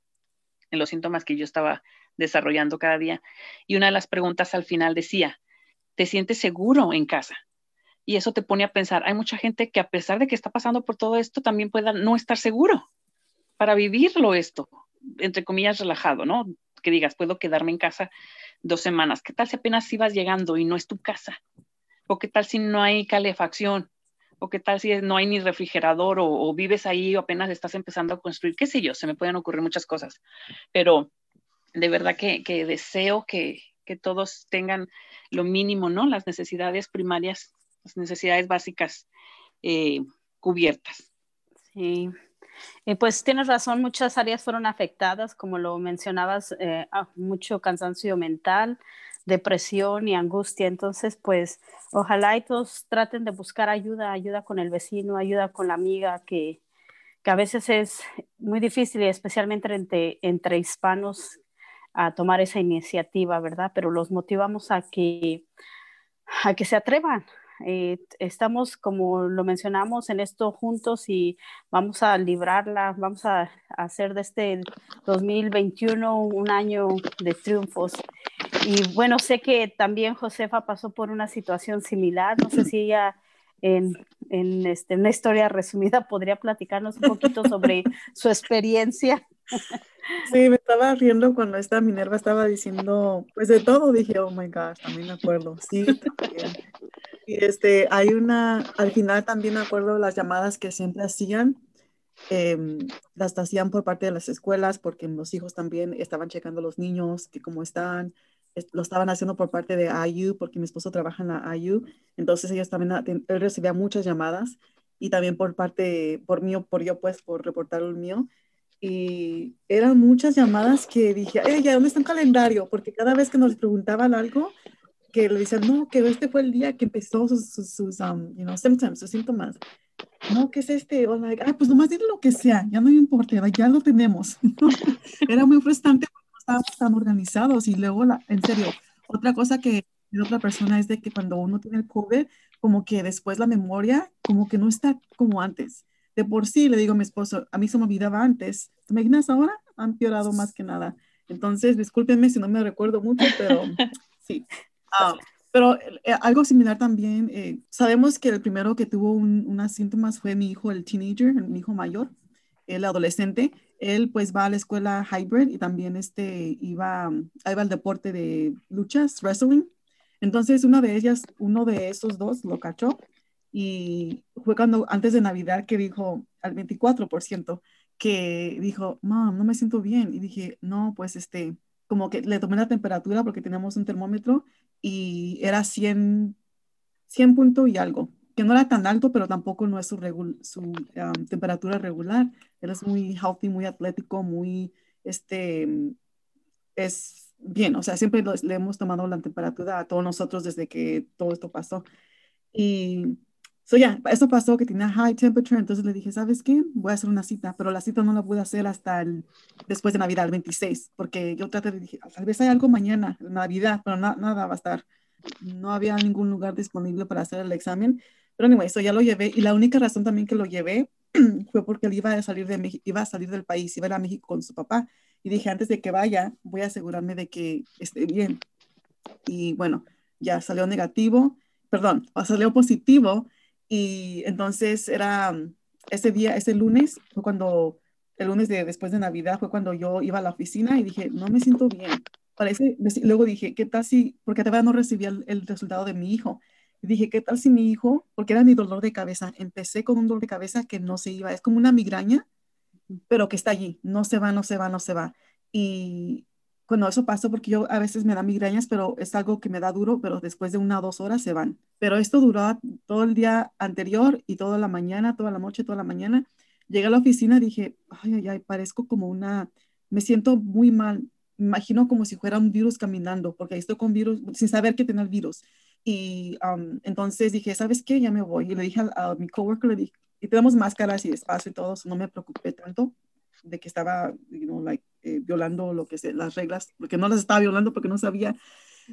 en los síntomas que yo estaba desarrollando cada día. Y una de las preguntas al final decía, ¿te sientes seguro en casa? Y eso te pone a pensar, hay mucha gente que a pesar de que está pasando por todo esto, también pueda no estar seguro para vivirlo esto entre comillas, relajado, ¿no? Que digas, puedo quedarme en casa dos semanas. ¿Qué tal si apenas ibas llegando y no es tu casa? ¿O qué tal si no hay calefacción? ¿O qué tal si no hay ni refrigerador o, vives ahí o apenas estás empezando a construir? ¿Qué sé yo? Se me pueden ocurrir muchas cosas. Pero de verdad que, deseo que, que todos tengan lo mínimo, ¿no? Las necesidades primarias, las necesidades básicas eh, cubiertas. Sí, eh, pues tienes razón, muchas áreas fueron afectadas, como lo mencionabas, eh, ah, mucho cansancio mental, depresión y angustia. Entonces, pues ojalá y todos traten de buscar ayuda, ayuda con el vecino, ayuda con la amiga, que, que a veces es muy difícil, y especialmente entre, entre hispanos, a tomar esa iniciativa, ¿verdad? Pero los motivamos a que, a que se atrevan, eh, estamos, como lo mencionamos, en esto juntos y vamos a librarla, vamos a, hacer de este 2021 un año de triunfos. Y bueno, sé que también Josefa pasó por una situación similar, no sé si ella en, en este, una historia resumida podría platicarnos un poquito sobre su experiencia. Sí, me estaba riendo cuando esta Minerva estaba diciendo, pues de todo, dije, oh my gosh, también me acuerdo, sí, también. Y este, hay una, al final también me acuerdo las llamadas que siempre hacían, em, las hacían por parte de las escuelas, porque los hijos también estaban checando los niños, que cómo están, lo estaban haciendo por parte de IU, porque mi esposo trabaja en la IU, entonces ellos también, él recibía muchas llamadas, y también por parte, por mí, por yo, pues, por reportar el mío, y eran muchas llamadas que dije, ella, ¿dónde está un calendario? Porque cada vez que nos preguntaban algo, que le dicen, no, que este fue el día que empezó sus, sus, um, you know, symptoms, sus síntomas. No, ¿qué es este? O like, ah, pues nomás dile lo que sea, ya no me importa, ya lo tenemos. Era muy frustrante porque no estábamos tan organizados y luego, la, en serio, otra cosa que de otra persona es de que cuando uno tiene el COVID, como que después la memoria, como que no está como antes de por sí le digo a mi esposo, a mí se me olvidaba antes. ¿Te imaginas ahora? Han peorado más que nada. Entonces, discúlpenme si no me recuerdo mucho, pero sí. Ah, pero eh, algo similar también, eh, sabemos que el primero que tuvo un, unas síntomas fue mi hijo, el teenager, mi hijo mayor, el adolescente. Él pues va a la escuela hybrid y también este, iba, iba al deporte de luchas, wrestling. Entonces, una de ellas, uno de esos dos lo cachó y fue cuando antes de Navidad que dijo al 24% que dijo, mam, no me siento bien. Y dije, no, pues este, como que le tomé la temperatura porque tenemos un termómetro y era 100, 100 puntos y algo, que no era tan alto, pero tampoco no es su, su temperatura regular. Él es muy healthy, muy atlético, muy, este, es bien, o sea, siempre le hemos tomado la temperatura a todos nosotros desde que todo esto pasó. Y So ya, eso pasó que tenía high temperature, entonces le dije, ¿sabes qué? Voy a hacer una cita, pero la cita no la pude hacer hasta el, después de Navidad, el 26, porque yo traté de dije, tal vez hay algo mañana, Navidad, pero nada va a estar. No había ningún lugar disponible para hacer el examen. Pero anyway, eso ya lo llevé y la única razón también que lo llevé fue porque él iba a salir de iba a salir del país, iba a ir a México con su papá y dije, antes de que vaya, voy a asegurarme de que esté bien. Y bueno, ya salió negativo, perdón, salió positivo y entonces era mm, ese día, ese lunes, fue cuando, el lunes de después de Navidad, fue cuando yo iba a la oficina y dije, no me siento bien. Parece, luego dije, ¿qué tal si, porque todavía no recibía el, resultado de mi hijo? Y dije, ¿qué tal si mi hijo, porque era mi dolor de cabeza, empecé con un dolor de cabeza que no se iba, es como una migraña, pero que está allí, no se va, no se va, no se va. Y bueno, eso pasó porque yo a veces me da migrañas, pero es algo que me da duro, pero después de una o dos horas se van. Pero esto duró todo el día anterior y toda la mañana, toda la noche, toda la mañana. Llegué a la oficina dije, ay, ay, ay, parezco como una, me siento muy mal. Imagino como si fuera un virus caminando, porque estoy con virus, sin saber que tenía el virus. Y entonces dije, ¿sabes qué? Ya me voy. Y le dije a, mi coworker, le dije, y tenemos máscaras y espacio y todo, no me preocupé tanto de que estaba, you know, like, eh, violando lo que sé, las reglas, porque no las estaba violando porque no sabía.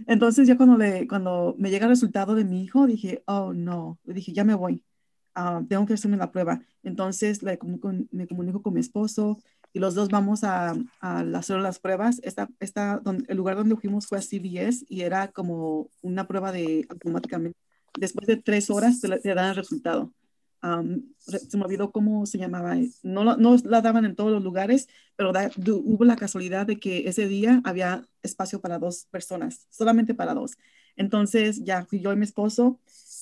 Entonces ya cuando, le, cuando me llega el resultado de mi hijo, dije, oh no, le dije, ya me voy, uh, tengo que hacerme la prueba. Entonces le me comunico con mi esposo y los dos vamos a, a hacer las pruebas. Esta, esta, donde, el lugar donde fuimos fue a CVS y era como una prueba de automáticamente. Después de tres horas te, te dan el resultado se me olvidó cómo se llamaba, no, no la daban en todos los lugares, pero hubo la casualidad de que ese día había espacio para dos personas, solamente para dos. Entonces ya fui yo y mi esposo.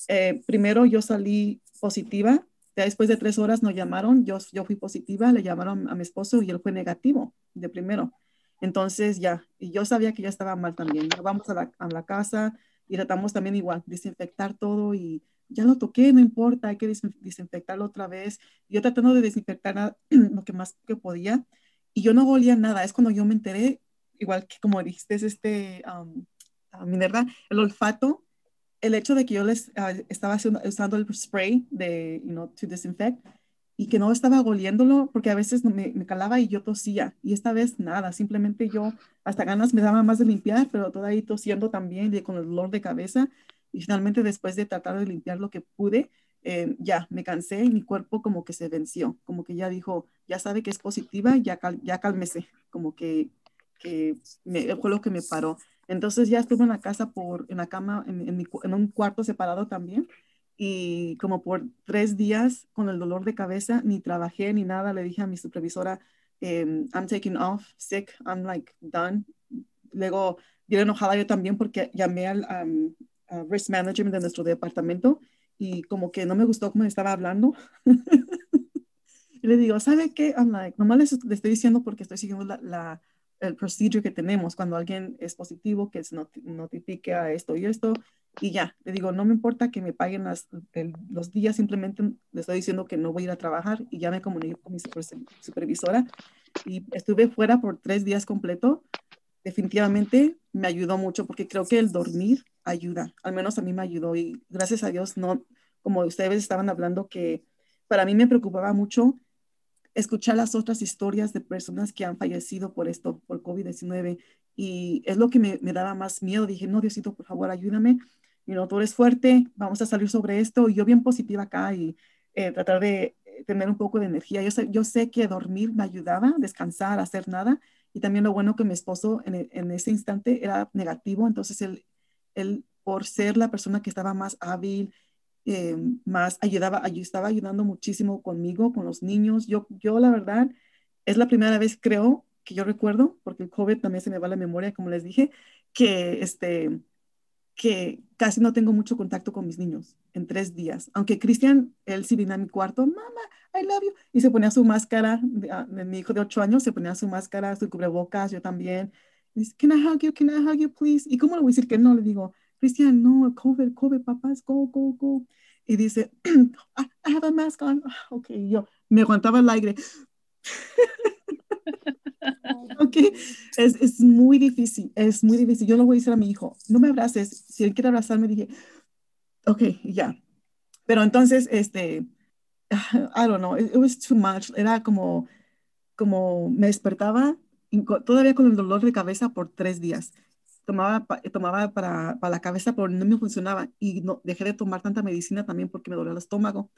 Eh, primero yo salí positiva, ya después de tres horas nos llamaron, yo, yo fui positiva, le llamaron a mi esposo y él fue negativo de primero. Entonces ya, y yo sabía que ya estaba mal también. vamos a la, a la casa y tratamos también igual, desinfectar todo y ya lo toqué, no importa, hay que desinfectarlo otra vez. Yo tratando de desinfectar lo que más que podía y yo no olía nada. Es cuando yo me enteré, igual que como dijiste, es este, Minerva, el olfato, el hecho de que yo les ah, estaba usando el spray de, you know, to disinfect y que no estaba oliéndolo porque a veces me, me, calaba y yo tosía y esta vez nada, simplemente yo hasta ganas me daba más de limpiar, pero todavía tosiendo también y con el dolor de cabeza y finalmente después de tratar de limpiar lo que pude, eh, ya me cansé y mi cuerpo como que se venció, como que ya dijo, ya sabe que es positiva, ya, ya cálmese, como que, que me, fue lo que me paró. Entonces ya estuve en la casa, por, en la cama, en, en, un cuarto separado también. Y como por tres días con el dolor de cabeza, ni trabajé ni nada, le dije a mi supervisora, em, I'm taking off, sick, I'm like done. Luego, bien enojada yo también porque llamé al risk management de nuestro departamento y como que no me gustó cómo estaba hablando. y le digo, ¿sabe qué? I'm like, nomás le estoy diciendo porque estoy siguiendo la, la el procedure que tenemos cuando alguien es positivo, que se notifique a esto y esto, y ya, le digo, no me importa que me paguen las, los días, simplemente le estoy diciendo que no voy a ir a trabajar y ya me comuniqué con mi supervisora y estuve fuera por tres días completo. Definitivamente me ayudó mucho porque creo que el dormir ayuda, al menos a mí me ayudó y gracias a Dios, no, como ustedes estaban hablando, que para mí me preocupaba mucho escuchar las otras historias de personas que han fallecido por esto, por COVID-19. Y es lo que me, me, daba más miedo. Dije, no, Diosito, por favor, ayúdame. Y no, tú eres fuerte, vamos a salir sobre esto. Y yo bien positiva acá y eh, tratar de eh, tener un poco de energía. Yo sé, yo sé que dormir me ayudaba, descansar, hacer nada. Y también lo bueno que mi esposo en, e, en ese instante era negativo. Entonces, él, él, por ser la persona que estaba más hábil, eh, más ayudaba, estaba ayudando muchísimo conmigo, con los niños. Yo, yo la verdad, es la primera vez creo que yo recuerdo, porque el COVID también se me va a la memoria, como les dije, que, este, que casi no tengo mucho contacto con mis niños en tres días. Aunque Cristian, él sí vino a mi cuarto, mamá, I love you, y se ponía su máscara, de, ah, mi hijo de ocho años se ponía su máscara, su cubrebocas, yo también. Dice, can I hug you, can I hug you, please? ¿Y cómo le voy a decir que no? Le digo, Cristian, no, COVID, COVID, papás, go, go, go. Y dice, I have a mask on. Ok, yo me aguantaba el aire. ok, es, es, muy difícil, es muy difícil. Yo lo voy a decir a mi hijo, no me abraces. Si él quiere abrazarme, dije, ok, ya. Pero entonces, este, I don't know, it, was too much. Era como, como me despertaba todavía con el dolor de cabeza por tres días tomaba, tomaba para, para, la cabeza, pero no me funcionaba y no, dejé de tomar tanta medicina también porque me dolía el estómago.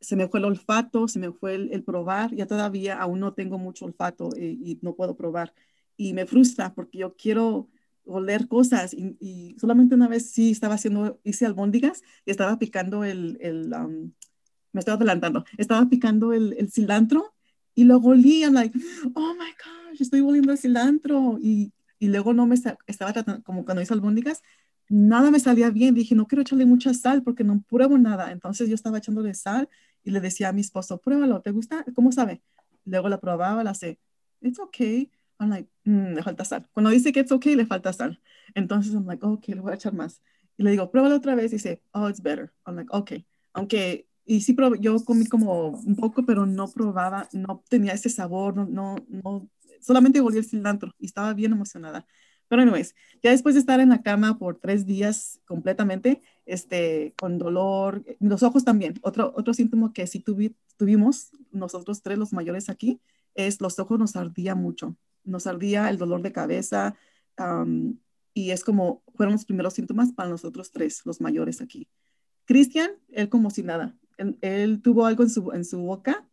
Se me fue el olfato, se me fue el, probar, ya todavía aún no tengo mucho olfato eh, y no puedo probar. Y me frustra porque yo quiero oler cosas y, solamente una vez sí estaba haciendo, hice albóndigas y estaba picando el, el me estaba adelantando, estaba picando el, el cilantro y luego olí, I'm like, oh my gosh, estoy oliendo el cilantro y y luego no me estaba tratando, como cuando hice albóndigas, nada me salía bien. Dije, no quiero echarle mucha sal porque no pruebo nada. Entonces yo estaba echándole sal y le decía a mi esposo, pruébalo, ¿te gusta? ¿Cómo sabe? Luego la probaba, la hace, it's okay. I'm like, mm, le falta sal. Cuando dice que it's okay, le falta sal. Entonces I'm like, okay, le voy a echar más. Y le digo, pruébalo otra vez y dice, oh, it's better. I'm like, okay. Aunque, y sí, probé, yo comí como un poco, pero no probaba, no tenía ese sabor, no, no, no solamente volví el cilantro y estaba bien emocionada. Pero anyways, ya después de estar en la cama por tres días completamente, este, con dolor, los ojos también. Otro, otro síntoma que sí tuvimos, nosotros tres los mayores aquí, es los ojos nos ardía mucho. Nos ardía el dolor de cabeza y es como, fueron los primeros síntomas para nosotros tres, los mayores aquí. Cristian, él como si nada. Él, él, tuvo algo en su, en su boca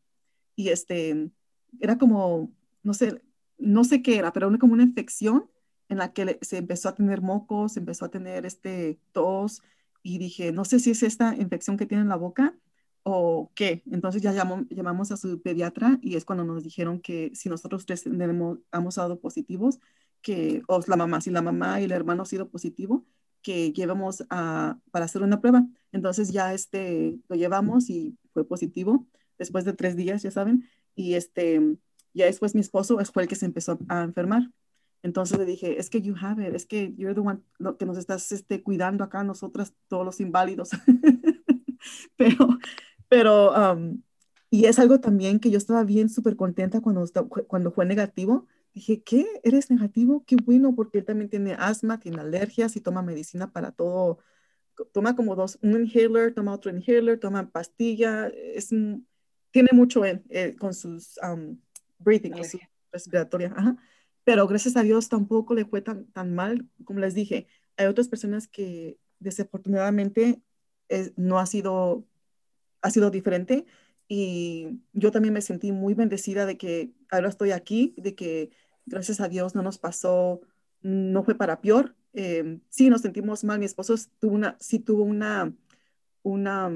y este, era como, no sé, no sé qué era, pero era como una infección en la que se empezó a tener mocos, empezó a tener este tos y dije, no sé si es esta infección que tiene en la boca o qué. Entonces ya llamamos a su pediatra y es cuando nos dijeron que si nosotros tres tenemos, hemos dado positivos, que, o la mamá, si la mamá y el hermano han sido positivo, que llevamos a, para hacer una prueba. Entonces ya este, lo llevamos y fue positivo después de tres días, ya saben, y este, ya después mi esposo fue el que se empezó a enfermar. Entonces le dije, es que you have it, es que you're the one lo que nos estás este, cuidando acá, nosotras, todos los inválidos. pero, pero, um, y es algo también que yo estaba bien súper contenta cuando, cuando fue negativo, Dije, ¿qué? ¿Eres negativo? Qué bueno, porque él también tiene asma, tiene alergias y toma medicina para todo. Toma como dos, un inhaler, toma otro inhaler, toma pastilla. Es, tiene mucho en, eh, con sus breathing, con su respiratoria. Pero gracias a Dios tampoco le fue tan, tan mal. Como les dije, hay otras personas que desafortunadamente no ha sido, ha sido diferente. Y yo también me sentí muy bendecida de que ahora estoy aquí, de que gracias a Dios no nos pasó, no fue para peor. Eh, sí, nos sentimos mal. Mi esposo tuvo una, sí tuvo una, una,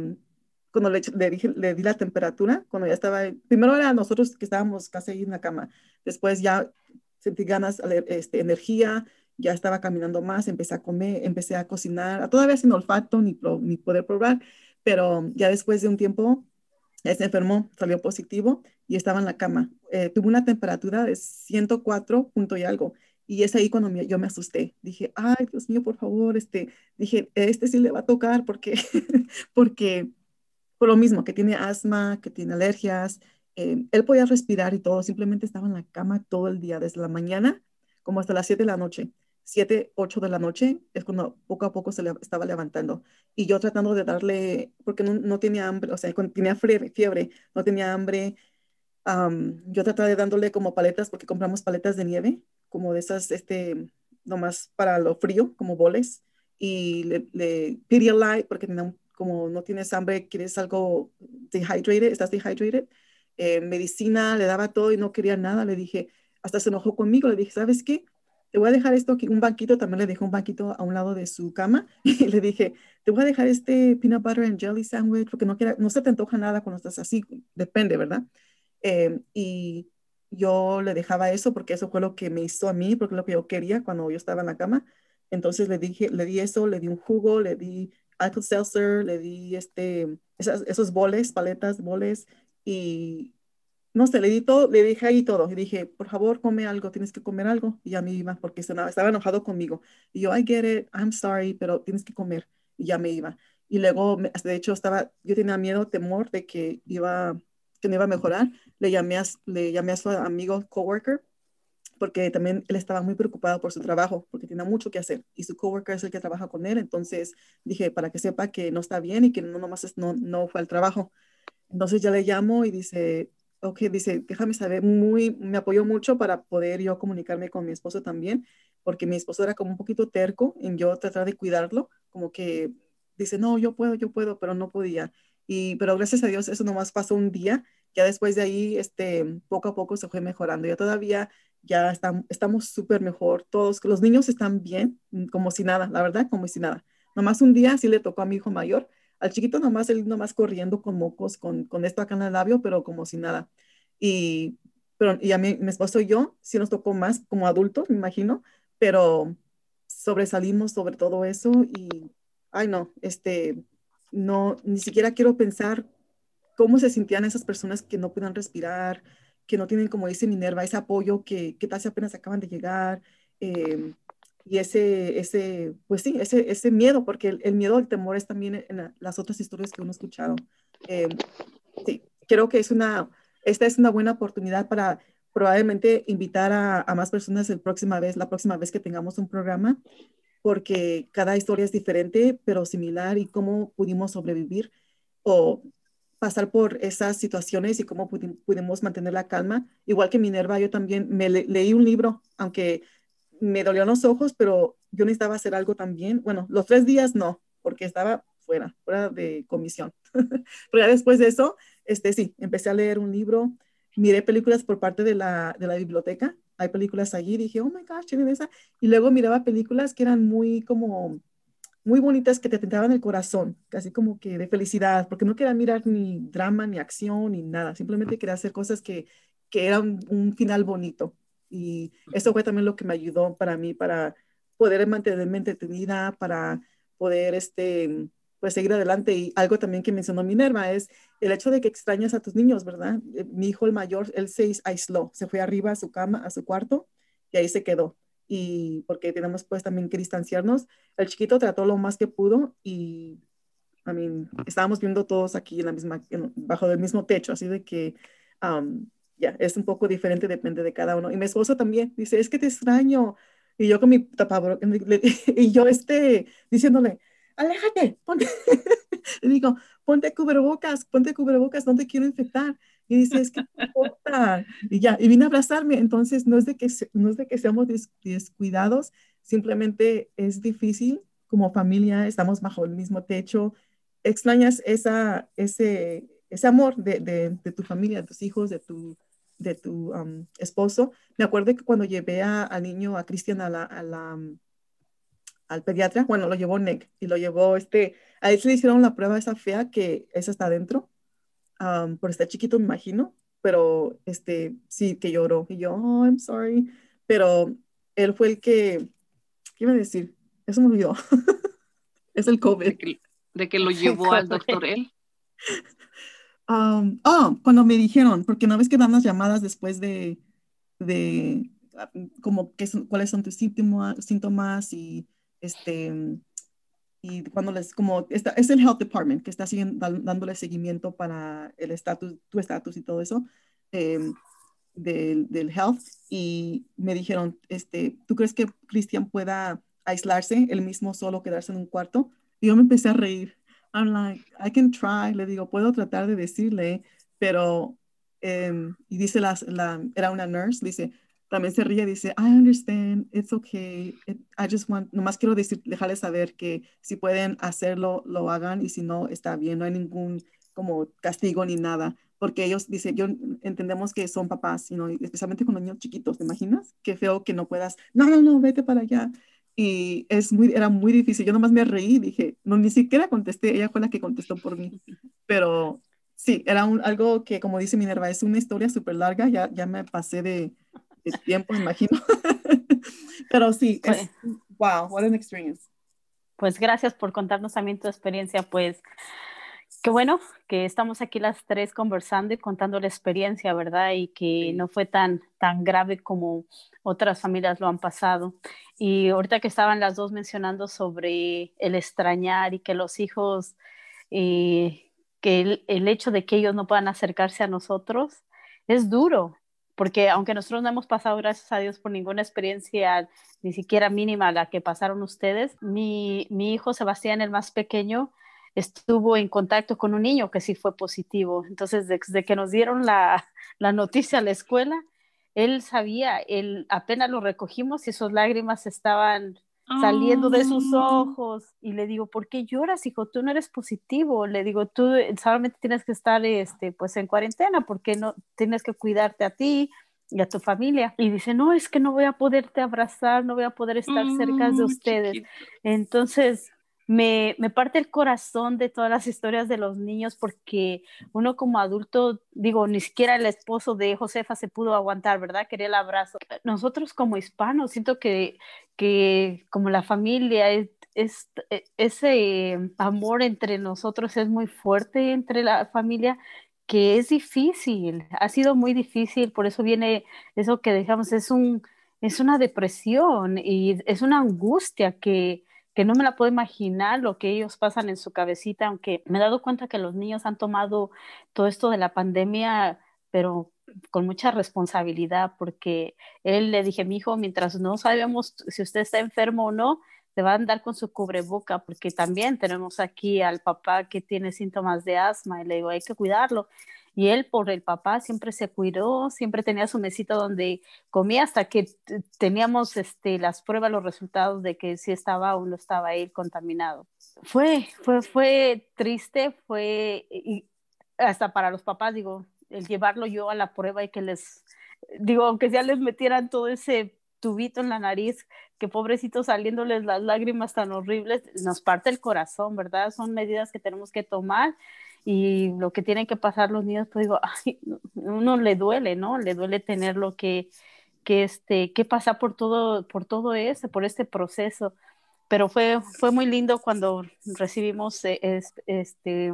cuando le, le, dije, le di la temperatura, cuando ya estaba, primero era nosotros que estábamos casi ahí en la cama, después ya sentí ganas, este, energía, ya estaba caminando más, empecé a comer, empecé a cocinar, todavía sin olfato ni, ni poder probar, pero ya después de un tiempo se enfermó, salió positivo y estaba en la cama. Eh, tuvo una temperatura de 104 punto y algo. Y es ahí cuando yo me asusté. Dije, ay, Dios mío, por favor, este, dije, este sí le va a tocar porque, porque por lo mismo, que tiene asma, que tiene alergias. Eh, él podía respirar y todo, simplemente estaba en la cama todo el día, desde la mañana como hasta las 7 de la noche. 7, 8 de la noche es cuando poco a poco se le estaba levantando. Y yo tratando de darle, porque no, no tenía hambre, o sea, tenía fiebre, no tenía hambre. yo trataba de dándole como paletas, porque compramos paletas de nieve, como de esas, este, nomás para lo frío, como boles. Y le, le light porque como no tienes hambre, quieres algo dehydrated, estás dehydrated. Eh, medicina, le daba todo y no quería nada. Le dije, hasta se enojó conmigo. Le dije, ¿sabes qué? te voy a dejar esto aquí, un banquito, también le dejé un banquito a un lado de su cama y le dije, te voy a dejar este peanut butter and jelly sandwich porque no, quiera, no se te antoja nada cuando estás así, depende, ¿verdad? Eh, y yo le dejaba eso porque eso fue lo que me hizo a mí, porque lo que yo quería cuando yo estaba en la cama. Entonces le dije, le di eso, le di un jugo, le di alcohol seltzer, le di este, esos boles, paletas, boles y no sé, le di todo, le dije ahí todo. Y dije, por favor, come algo, tienes que comer algo. Y ya me iba, porque estaba, enojado conmigo. Y yo, I get it, I'm sorry, pero tienes que comer. Y ya me iba. Y luego, de hecho, estaba, yo tenía miedo, temor de que iba, que no iba a mejorar. Le llamé a, le llamé a su amigo, coworker, porque también él estaba muy preocupado por su trabajo, porque tiene mucho que hacer. Y su coworker es el que trabaja con él. Entonces dije, para que sepa que no está bien y que no nomás es, no, no fue al trabajo. Entonces ya le llamo y dice, ok, dice, déjame saber, muy, me apoyó mucho para poder yo comunicarme con mi esposo también, porque mi esposo era como un poquito terco en yo tratar de cuidarlo, como que dice, no, yo puedo, yo puedo, pero no podía. Y, pero gracias a Dios eso nomás pasó un día, ya después de ahí, este, poco a poco se fue mejorando. Ya todavía, ya estamos súper mejor, todos, los niños están bien, como si nada, la verdad, como si nada. Nomás un día sí le tocó a mi hijo mayor, al chiquito nomás, él nomás corriendo con mocos, con, con esto acá en el labio, pero como si nada. Y, pero, y a mí, mi esposo y yo sí nos tocó más como adultos, me imagino, pero sobresalimos sobre todo eso y, ay no, este, no, ni siquiera quiero pensar cómo se sentían esas personas que no puedan respirar, que no tienen, como dice Minerva, ese apoyo que, que casi apenas acaban de llegar. Eh, y ese, ese, pues sí, ese, ese miedo, porque el, miedo, el temor es también en las otras historias que uno ha escuchado. Eh, sí, creo que es una, esta es una buena oportunidad para probablemente invitar a, más personas el próxima vez, la próxima vez que tengamos un programa, porque cada historia es diferente, pero similar y cómo pudimos sobrevivir o pasar por esas situaciones y cómo pudimos mantener la calma. Igual que Minerva, yo también me leí un libro, aunque me dolió los ojos, pero yo necesitaba hacer algo también. Bueno, los tres días no, porque estaba fuera, fuera de comisión. pero ya después de eso, este, sí, empecé a leer un libro, miré películas por parte de la, de la biblioteca. Hay películas allí, dije, oh my gosh, tienen esa. Y luego miraba películas que eran muy como, muy bonitas, que te tentaban el corazón, casi como que de felicidad, porque no quería mirar ni drama, ni acción, ni nada. Simplemente quería hacer cosas que, que eran un final bonito. Y eso fue también lo que me ayudó para mí, para poder mantenerme entretenida, para poder este, pues seguir adelante. Y algo también que mencionó Minerva es el hecho de que extrañas a tus niños, ¿verdad? Eh, mi hijo el mayor, él se aisló, se fue arriba a su cama, a su cuarto, y ahí se quedó. Y porque tenemos pues también que distanciarnos. El chiquito trató lo más que pudo y, I mean, estábamos viendo todos aquí en la misma, bajo el mismo techo, así de que ya, es un poco diferente, depende de cada uno. Y mi esposo también dice, es que te extraño. Y yo con mi tapabocas, y yo este, diciéndole, aléjate, ponte, le digo, ponte cubrebocas, ponte cubrebocas, no te quiero infectar. Y dice, es que no importa. Y ya, y vine a abrazarme. Entonces, no es de que, no es de que seamos descuidados, simplemente es difícil como familia, estamos bajo el mismo techo, extrañas esa, ese, ese amor de, de, tu familia, de tus hijos, de tu, de tu um, esposo. Me acuerdo que cuando llevé al niño, a Cristian, a la, a la, um, al pediatra, bueno, lo llevó Nick y lo llevó, este, a él se le hicieron la prueba esa fea que esa está adentro, um, por estar chiquito, me imagino, pero este, sí, que lloró. Y yo, oh, I'm sorry. Pero él fue el que, ¿qué iba a decir? Eso me olvidó. es el COVID. De que, lo llevó al doctor él. Um, oh, cuando me dijeron, porque no ves que dan las llamadas después de, de como que cuáles son tus síntomas, y este y cuando les como está, es el health department que está siguiendo, dándole seguimiento para el estatus tu estatus y todo eso em, del, del, health. Y me dijeron este tú crees que Cristian pueda aislarse él mismo solo quedarse en un cuarto y yo me empecé a reír I'm like, I can try, le digo, puedo tratar de decirle, pero, um, y dice la, la, era una nurse, dice, también se ríe, dice, I understand, it's okay, I just want, nomás quiero decir, dejarles saber que si pueden hacerlo, lo hagan, y si no, está bien, no hay ningún como castigo ni nada, porque ellos, dice, yo entendemos que son papás, you especialmente con niños chiquitos, ¿te imaginas? Qué feo que no puedas, no, no, no, vete para allá y es muy, era muy difícil. Yo nomás me reí, dije, no, ni siquiera contesté, ella fue la que contestó por mí. Pero sí, era un, algo que, como dice Minerva, es una historia súper larga, ya, ya me pasé de, de tiempo, imagino. Pero sí, es, pues wow, what an experience. Pues gracias por contarnos también tu experiencia, pues Qué bueno que estamos aquí las tres conversando y contando la experiencia, ¿verdad? Y que no fue tan, tan grave como otras familias lo han pasado. Y ahorita que estaban las dos mencionando sobre el extrañar y que los hijos, eh, que el, el, hecho de que ellos no puedan acercarse a nosotros, es duro, porque aunque nosotros no hemos pasado, gracias a Dios, por ninguna experiencia ni siquiera mínima la que pasaron ustedes, mi, mi hijo Sebastián, el más pequeño, estuvo en contacto con un niño que sí fue positivo. Entonces, desde que nos dieron la, la noticia a la escuela, él sabía, él apenas lo recogimos y sus lágrimas estaban saliendo de sus ojos y le digo, ¿por qué lloras, hijo? Tú no eres positivo. Le digo, tú solamente tienes que estar este, pues en cuarentena porque no tienes que cuidarte a ti y a tu familia. Y dice, no, es que no voy a poderte abrazar, no voy a poder estar cerca de mm, ustedes. Entonces, me, me, parte el corazón de todas las historias de los niños porque uno como adulto, digo, ni siquiera el esposo de Josefa se pudo aguantar, ¿verdad? Quería el abrazo. Nosotros como hispanos, siento que, que como la familia, es, e, ese amor entre nosotros es muy fuerte entre la familia que es difícil, ha sido muy difícil, por eso viene eso que dejamos, es un es una depresión y es una angustia que, que no me la puedo imaginar lo que ellos pasan en su cabecita, aunque me he dado cuenta que los niños han tomado todo esto de la pandemia, pero con mucha responsabilidad, porque él le dije, mi hijo, mientras no sabemos si usted está enfermo o no, te va a andar con su cubreboca, porque también tenemos aquí al papá que tiene síntomas de asma, y le digo, hay que cuidarlo. Y él, por el papá, siempre se cuidó, siempre tenía su mesita donde comía hasta que teníamos este, las pruebas, los resultados de que si estaba o no estaba él contaminado. Fue, fue, fue triste, fue, y hasta para los papás, digo, el llevarlo yo a la prueba y que les, digo, aunque ya les metieran todo ese tubito en la nariz, que pobrecitos saliéndoles las lágrimas tan horribles, nos parte el corazón, ¿verdad? Son medidas que tenemos que tomar y lo que tienen que pasar los niños, pues digo, ay, uno le duele, ¿no? Le duele tener lo que, que, este, que pasar por todo, por todo eso, por este proceso. Pero fue, fue muy lindo cuando recibimos eh, este,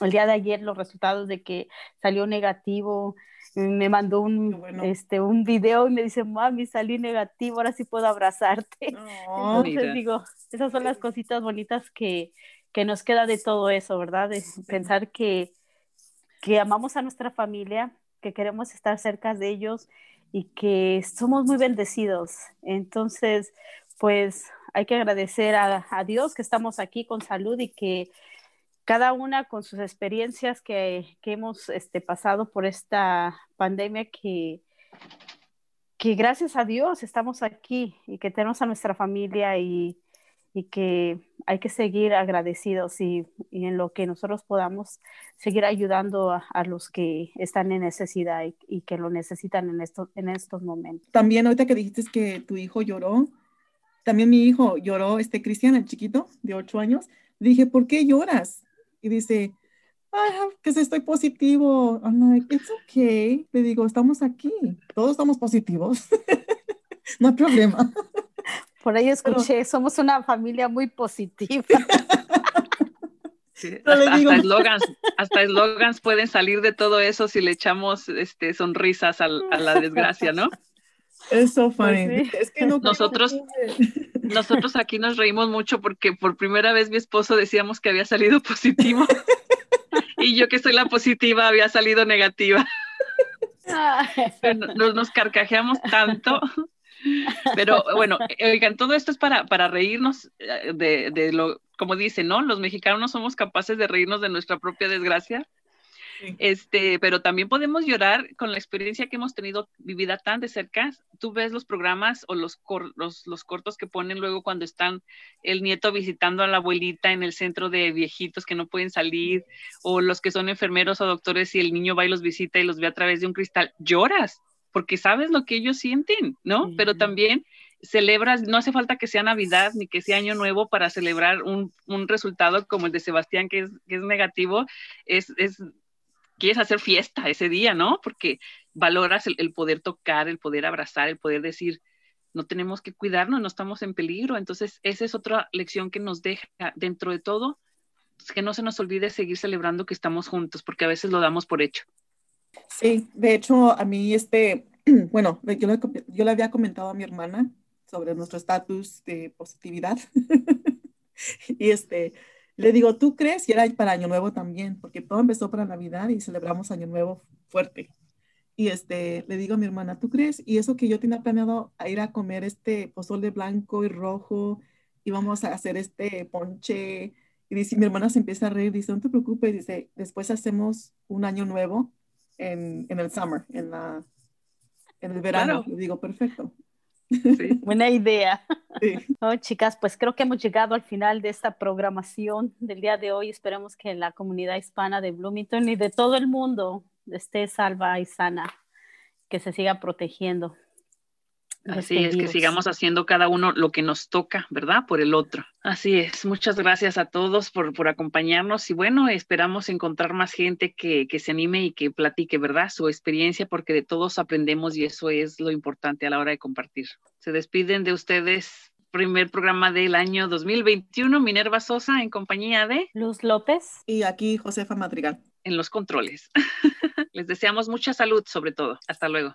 el día de ayer los resultados de que salió negativo. Me mandó un, este, un video y me dice, mami, salí negativo, ahora sí puedo abrazarte. Entonces digo, esas son las cositas bonitas que, que nos queda de todo eso, ¿verdad? De pensar que, que amamos a nuestra familia, que queremos estar cerca de ellos y que somos muy bendecidos. Entonces, pues hay que agradecer a, Dios que estamos aquí con salud y que cada una con sus experiencias que, hemos este, pasado por esta pandemia, que, que gracias a Dios estamos aquí y que tenemos a nuestra familia y, que hay que seguir agradecidos y, en lo que nosotros podamos seguir ayudando a, los que están en necesidad y, que lo necesitan en, estos en estos momentos. También ahorita que dijiste que tu hijo lloró, también mi hijo lloró, este Cristian, el chiquito de ocho años, dije, ¿por qué lloras? y dice, que si estoy positivo. I'm like, it's okay. Le digo, estamos aquí, todos estamos positivos. no hay problema. Por ahí escuché, somos una familia muy positiva. hasta, eslogans, pueden salir de todo eso si le echamos este, sonrisas a, la desgracia, ¿no? Es so funny. Pues es que nosotros, nosotros aquí nos reímos mucho porque por primera vez mi esposo decíamos que había salido positivo y yo que soy la positiva había salido negativa. Nos, nos carcajeamos tanto. Pero bueno, oigan, todo esto es para, para reírnos eh, de, de, lo, como dicen, ¿no? Los mexicanos somos capaces de reírnos de nuestra propia desgracia. Este, pero también podemos llorar con la experiencia que hemos tenido vivida tan de cerca. Tú ves los programas o los, los, cortos que ponen luego cuando están el nieto visitando a la abuelita en el centro de viejitos que no pueden salir, o los que son enfermeros o doctores y el niño va y los visita y los ve a través de un cristal. Lloras porque sabes lo que ellos sienten, ¿no? Pero también celebras, no hace falta que sea Navidad ni que sea Año Nuevo para celebrar un, resultado como el de Sebastián, que es, que es negativo, es, es quieres hacer fiesta ese día, ¿no? Porque valoras el, poder tocar, el poder abrazar, el poder decir, no tenemos que cuidarnos, no estamos en peligro. Entonces, esa es otra lección que nos deja dentro de todo, que no se nos olvide seguir celebrando que estamos juntos, porque a veces lo damos por hecho. Sí, de hecho, a mí, este, bueno, yo le, yo le había comentado a mi hermana sobre nuestro estatus de positividad. y este, le digo, ¿tú crees? Y era para Año Nuevo también, porque todo empezó para Navidad y celebramos Año Nuevo fuerte. Y este, le digo a mi hermana, ¿tú crees? Y eso que yo tenía planeado ir a comer este pozole blanco y rojo, y vamos a hacer este ponche. Y dice, mi hermana se empieza a reír, dice, no te preocupes, dice, después hacemos un año nuevo en, en el summer, en, la, en el verano. Le digo, perfecto. Buena idea. chicas, pues creo que hemos llegado al final de esta programación del día de hoy. Esperemos que la comunidad hispana de Bloomington y de todo el mundo esté salva y sana, que se siga protegiendo. Así es, que sigamos haciendo cada uno lo que nos toca, ¿verdad? Por el otro. Así es. Muchas gracias a todos por, por acompañarnos y bueno, esperamos encontrar más gente que, que, se anime y que platique, ¿verdad? Su experiencia, porque de todos aprendemos y eso es lo importante a la hora de compartir. Se despiden de ustedes. Primer programa del año 2021, Minerva Sosa en compañía de Luz López y aquí Josefa Madrigal en los controles. Les deseamos mucha salud sobre todo. Hasta luego.